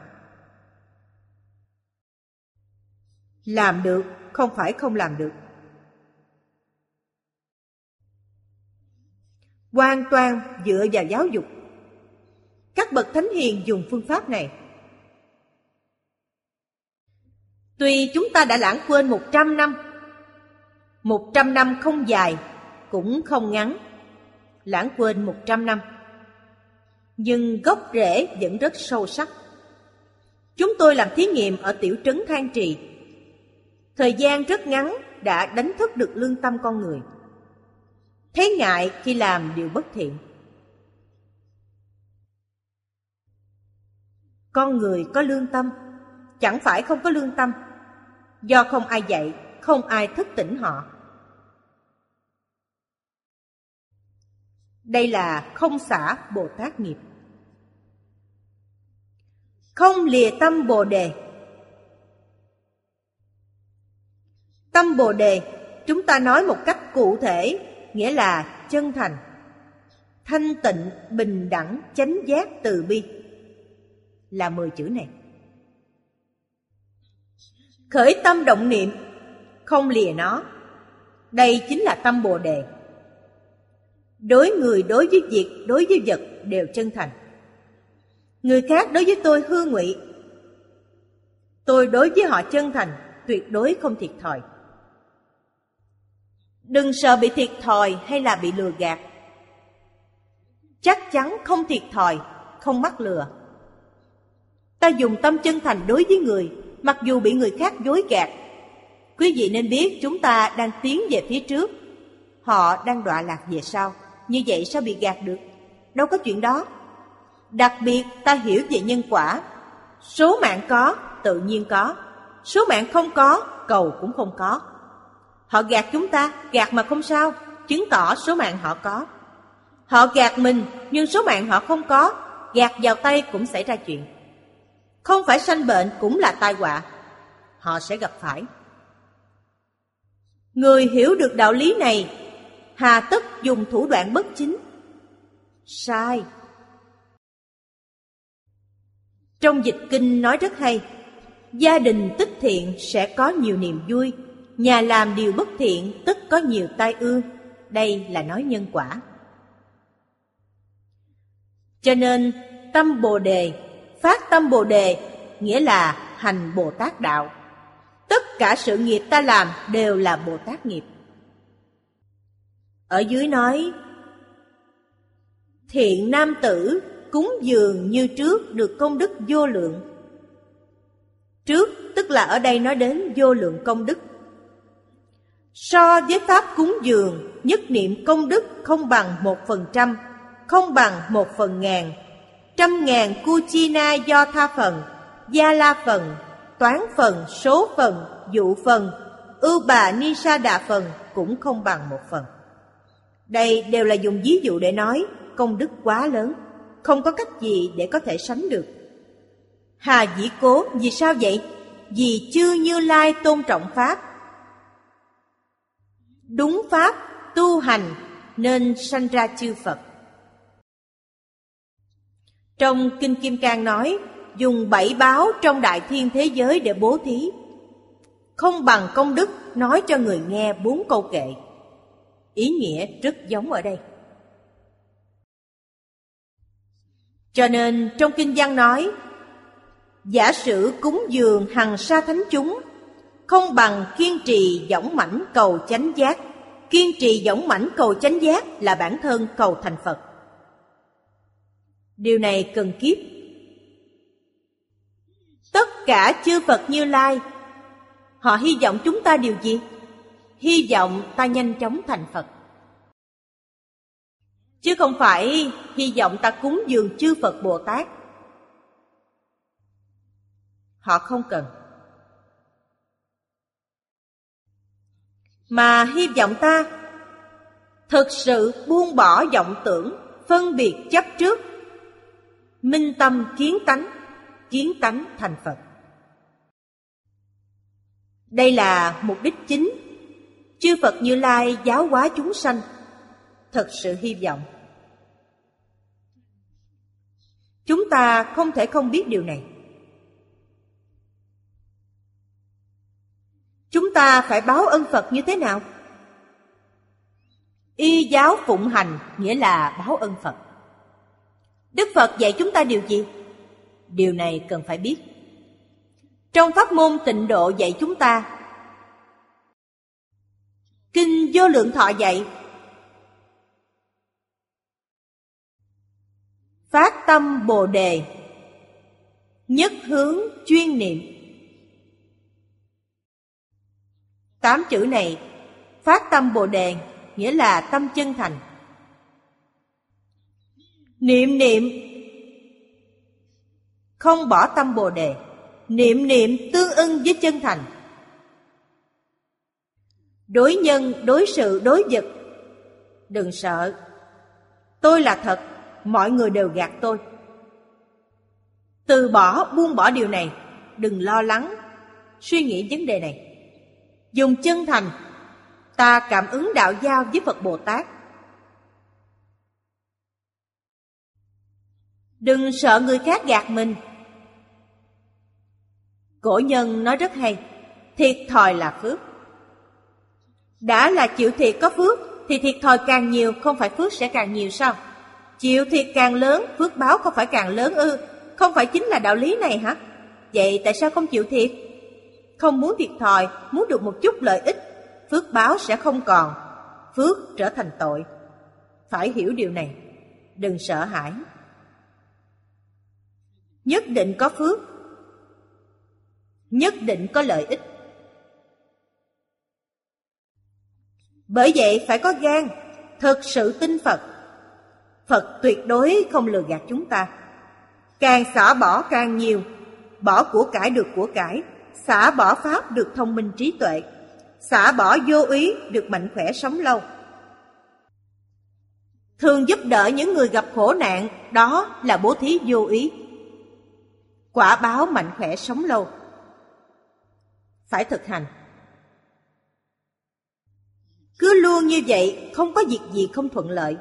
Làm được không phải không làm được. Hoàn toàn dựa vào giáo dục. Các bậc thánh hiền dùng phương pháp này. Tuy chúng ta đã lãng quên một trăm năm, một trăm năm không dài cũng không ngắn, lãng quên một trăm năm. Nhưng gốc rễ vẫn rất sâu sắc. Chúng tôi làm thí nghiệm ở tiểu trấn Than Trì. Thời gian rất ngắn đã đánh thức được lương tâm con người. Thấy ngại khi làm điều bất thiện. Con người có lương tâm, chẳng phải không có lương tâm. Do không ai dạy, không ai thức tỉnh họ. Đây là không xả Bồ Tát nghiệp. Không lìa tâm Bồ Đề. Tâm Bồ Đề, chúng ta nói một cách cụ thể, nghĩa là chân thành, thanh tịnh, bình đẳng, chánh giác, từ bi. Là mười chữ này. Khởi tâm động niệm, không lìa nó. Đây chính là tâm Bồ Đề. Đối người đối với việc, đối với vật đều chân thành. Người khác đối với tôi hư ngụy. Tôi đối với họ chân thành, tuyệt đối không thiệt thòi. Đừng sợ bị thiệt thòi hay là bị lừa gạt. Chắc chắn không thiệt thòi, không mắc lừa. Ta dùng tâm chân thành đối với người, mặc dù bị người khác dối gạt. Quý vị nên biết chúng ta đang tiến về phía trước, họ đang đọa lạc về sau. Như vậy sao bị gạt được? Đâu có chuyện đó. Đặc biệt ta hiểu về nhân quả. Số mạng có, tự nhiên có. Số mạng không có, cầu cũng không có. Họ gạt chúng ta, gạt mà không sao, chứng tỏ số mạng họ có. Họ gạt mình, nhưng số mạng họ không có, gạt vào tay cũng xảy ra chuyện. Không phải sanh bệnh cũng là tai họa, họ sẽ gặp phải. Người hiểu được đạo lý này, hà tất dùng thủ đoạn bất chính. Sai. Trong dịch kinh nói rất hay, gia đình tích thiện sẽ có nhiều niềm vui, nhà làm điều bất thiện tức có nhiều tai ương. Đây là nói nhân quả. Cho nên tâm Bồ đề, phát tâm Bồ đề nghĩa là hành Bồ Tát đạo. Tất cả sự nghiệp ta làm đều là Bồ Tát nghiệp. Ở dưới nói Thiện nam tử cúng dường như trước được công đức vô lượng. Trước tức là ở đây nói đến vô lượng công đức. So với pháp cúng dường, nhất niệm công đức không bằng một phần trăm, không bằng một phần ngàn. Trăm ngàn kuchina do tha phần, gia la phần, toán phần, số phần, dụ phần, ưu bà ni sa đà phần cũng không bằng một phần. Đây đều là dùng ví dụ để nói công đức quá lớn, không có cách gì để có thể sánh được. Hà dĩ cố, vì sao vậy? Vì chư Như Lai tôn trọng Pháp. Đúng Pháp, tu hành nên sanh ra chư Phật. Trong Kinh Kim Cang nói, dùng bảy báo trong đại thiên thế giới để bố thí. Không bằng công đức nói cho người nghe bốn câu kệ. Ý nghĩa rất giống ở đây. Cho nên trong Kinh văn nói, giả sử cúng dường hằng sa thánh chúng, không bằng kiên trì dõng mãnh cầu chánh giác. Kiên trì dõng mãnh cầu chánh giác là bản thân cầu thành Phật. Điều này cần kiếp Tất cả chư Phật Như Lai, Họ hy vọng chúng ta điều gì? Hy vọng ta nhanh chóng thành Phật Chứ không phải hy vọng ta cúng dường chư Phật Bồ Tát Họ không cần Mà hy vọng ta Thực sự buông bỏ vọng tưởng, Phân biệt chấp trước Minh tâm kiến tánh kiến tánh thành Phật. Đây là mục đích chính. Chư Phật Như Lai giáo hóa chúng sanh. Thật sự hy vọng. Chúng ta không thể không biết điều này. Ta phải báo ân Phật như thế nào? Y giáo phụng hành nghĩa là báo ân Phật. Đức Phật dạy chúng ta điều gì? Điều này cần phải biết. Trong pháp môn tịnh độ dạy chúng ta, Kinh vô lượng thọ dạy, Phát tâm Bồ đề, Nhất hướng chuyên niệm Tám chữ này. Phát tâm Bồ đề, Nghĩa là tâm chân thành. Niệm niệm. Không bỏ tâm bồ đề. Niệm niệm tương ưng với chân thành. Đối nhân, đối sự, đối vật. Đừng sợ. Tôi là thật. Mọi người đều gạt tôi. Từ bỏ, buông bỏ điều này. Đừng lo lắng. Suy nghĩ vấn đề này dùng chân thành ta cảm ứng đạo giao với phật bồ tát đừng sợ người khác gạt mình Cổ nhân nói rất hay, thiệt thòi là phước. Đã là chịu thiệt có phước, thì thiệt thòi càng nhiều không phải phước sẽ càng nhiều sao? Chịu thiệt càng lớn, phước báo không phải càng lớn ư? Không phải chính là đạo lý này hả? Vậy tại sao không chịu thiệt? Không muốn thiệt thòi, muốn được một chút lợi ích, phước báo sẽ không còn, phước trở thành tội. Phải hiểu điều này, đừng sợ hãi. Nhất định có phước, nhất định có lợi ích. Bởi vậy phải có gan, thực sự tin Phật. Phật tuyệt đối không lừa gạt chúng ta. Càng xả bỏ càng nhiều, bỏ của cải được của cải, xả bỏ pháp được thông minh trí tuệ, xả bỏ vô ý được mạnh khỏe sống lâu. Thường giúp đỡ những người gặp khổ nạn, đó là bố thí vô ý. Quả báo mạnh khỏe sống lâu. Phải thực hành. Cứ luôn như vậy, không có việc gì không thuận lợi.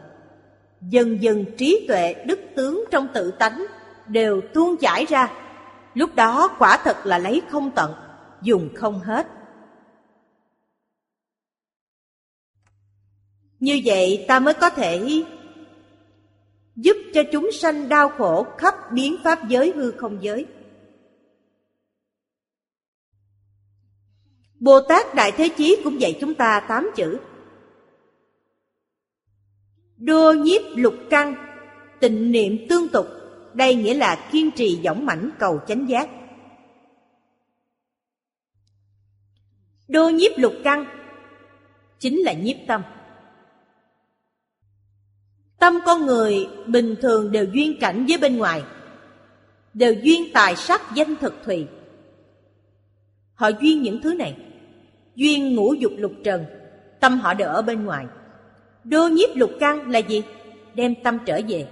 Dần dần trí tuệ, đức tướng trong tự tánh đều tuôn chảy ra. Lúc đó quả thật là lấy không tận, dùng không hết. Như vậy ta mới có thể giúp cho chúng sanh đau khổ khắp biến pháp giới hư không giới. Bồ Tát Đại Thế Chí cũng dạy chúng ta tám chữ. Đô nhiếp lục căn, tịnh niệm tương tục, đây nghĩa là kiên trì dõng mãnh cầu chánh giác. Đô nhiếp lục căn, chính là nhiếp tâm. Tâm con người bình thường đều duyên cảnh với bên ngoài, Đều duyên tài sắc danh thực thùy Họ duyên những thứ này, Duyên ngũ dục lục trần, Tâm họ đều ở bên ngoài Đô nhiếp lục căn là gì? Đem tâm trở về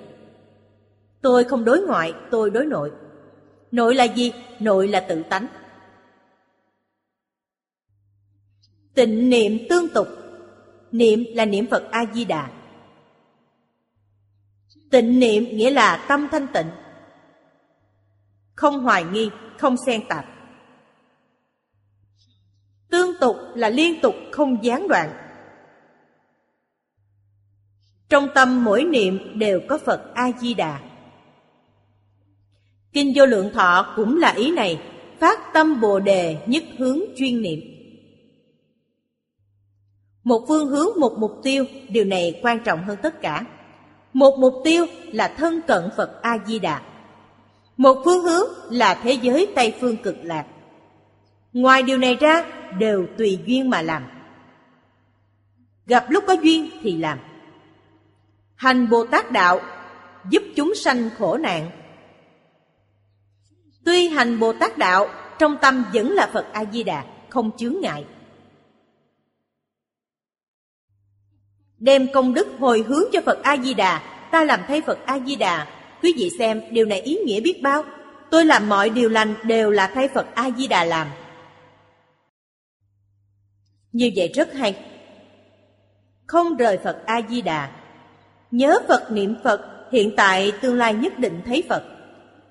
Tôi không đối ngoại, tôi đối nội. Nội là gì? Nội là tự tánh. Tịnh niệm tương tục. Niệm là niệm Phật A-di-đà. Tịnh niệm nghĩa là tâm thanh tịnh. Không hoài nghi, không xen tạp. Tương tục là liên tục không gián đoạn. Trong tâm mỗi niệm đều có Phật A-di-đà. Kinh vô lượng thọ cũng là ý này Phát tâm Bồ Đề nhất hướng chuyên niệm Một phương hướng, một mục tiêu Điều này quan trọng hơn tất cả một mục tiêu là thân cận Phật A-di-đà. Một phương hướng là thế giới Tây Phương cực lạc. Ngoài điều này ra, đều tùy duyên mà làm. Gặp lúc có duyên thì làm. Hành Bồ Tát Đạo giúp chúng sanh khổ nạn. Tuy hành Bồ Tát Đạo, trong tâm vẫn là Phật A-di-đà, không chướng ngại. đem công đức hồi hướng cho Phật A Di Đà, ta làm thay Phật A Di Đà. Quý vị xem, điều này ý nghĩa biết bao. Tôi làm mọi điều lành đều là thay Phật A Di Đà làm. Như vậy rất hay. Không rời Phật A Di Đà. Nhớ Phật niệm Phật, hiện tại tương lai nhất định thấy Phật.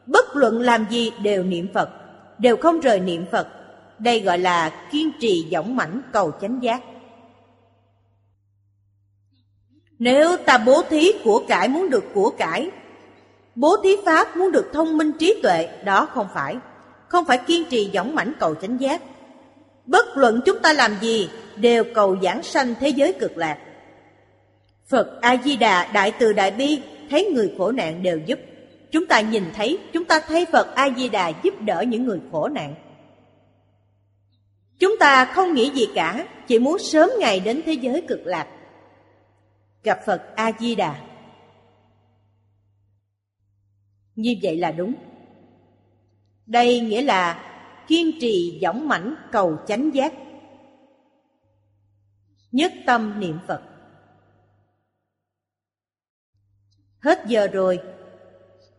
Bất luận làm gì đều niệm Phật, đều không rời niệm Phật. Đây gọi là kiên trì dõng mãnh cầu chánh giác. Nếu ta bố thí của cải muốn được của cải, bố thí pháp muốn được thông minh trí tuệ, đó không phải. Không phải kiên trì dõng mãnh cầu chánh giác. Bất luận chúng ta làm gì, đều cầu giảng sanh thế giới cực lạc. Phật A-di-đà Đại Từ Đại Bi thấy người khổ nạn đều giúp. Chúng ta nhìn thấy, chúng ta thấy Phật A-di-đà giúp đỡ những người khổ nạn. Chúng ta không nghĩ gì cả, chỉ muốn sớm ngày đến thế giới cực lạc gặp Phật A Di Đà. Như vậy là đúng. Đây nghĩa là kiên trì dõng mãnh cầu chánh giác. Nhất tâm niệm Phật. Hết giờ rồi.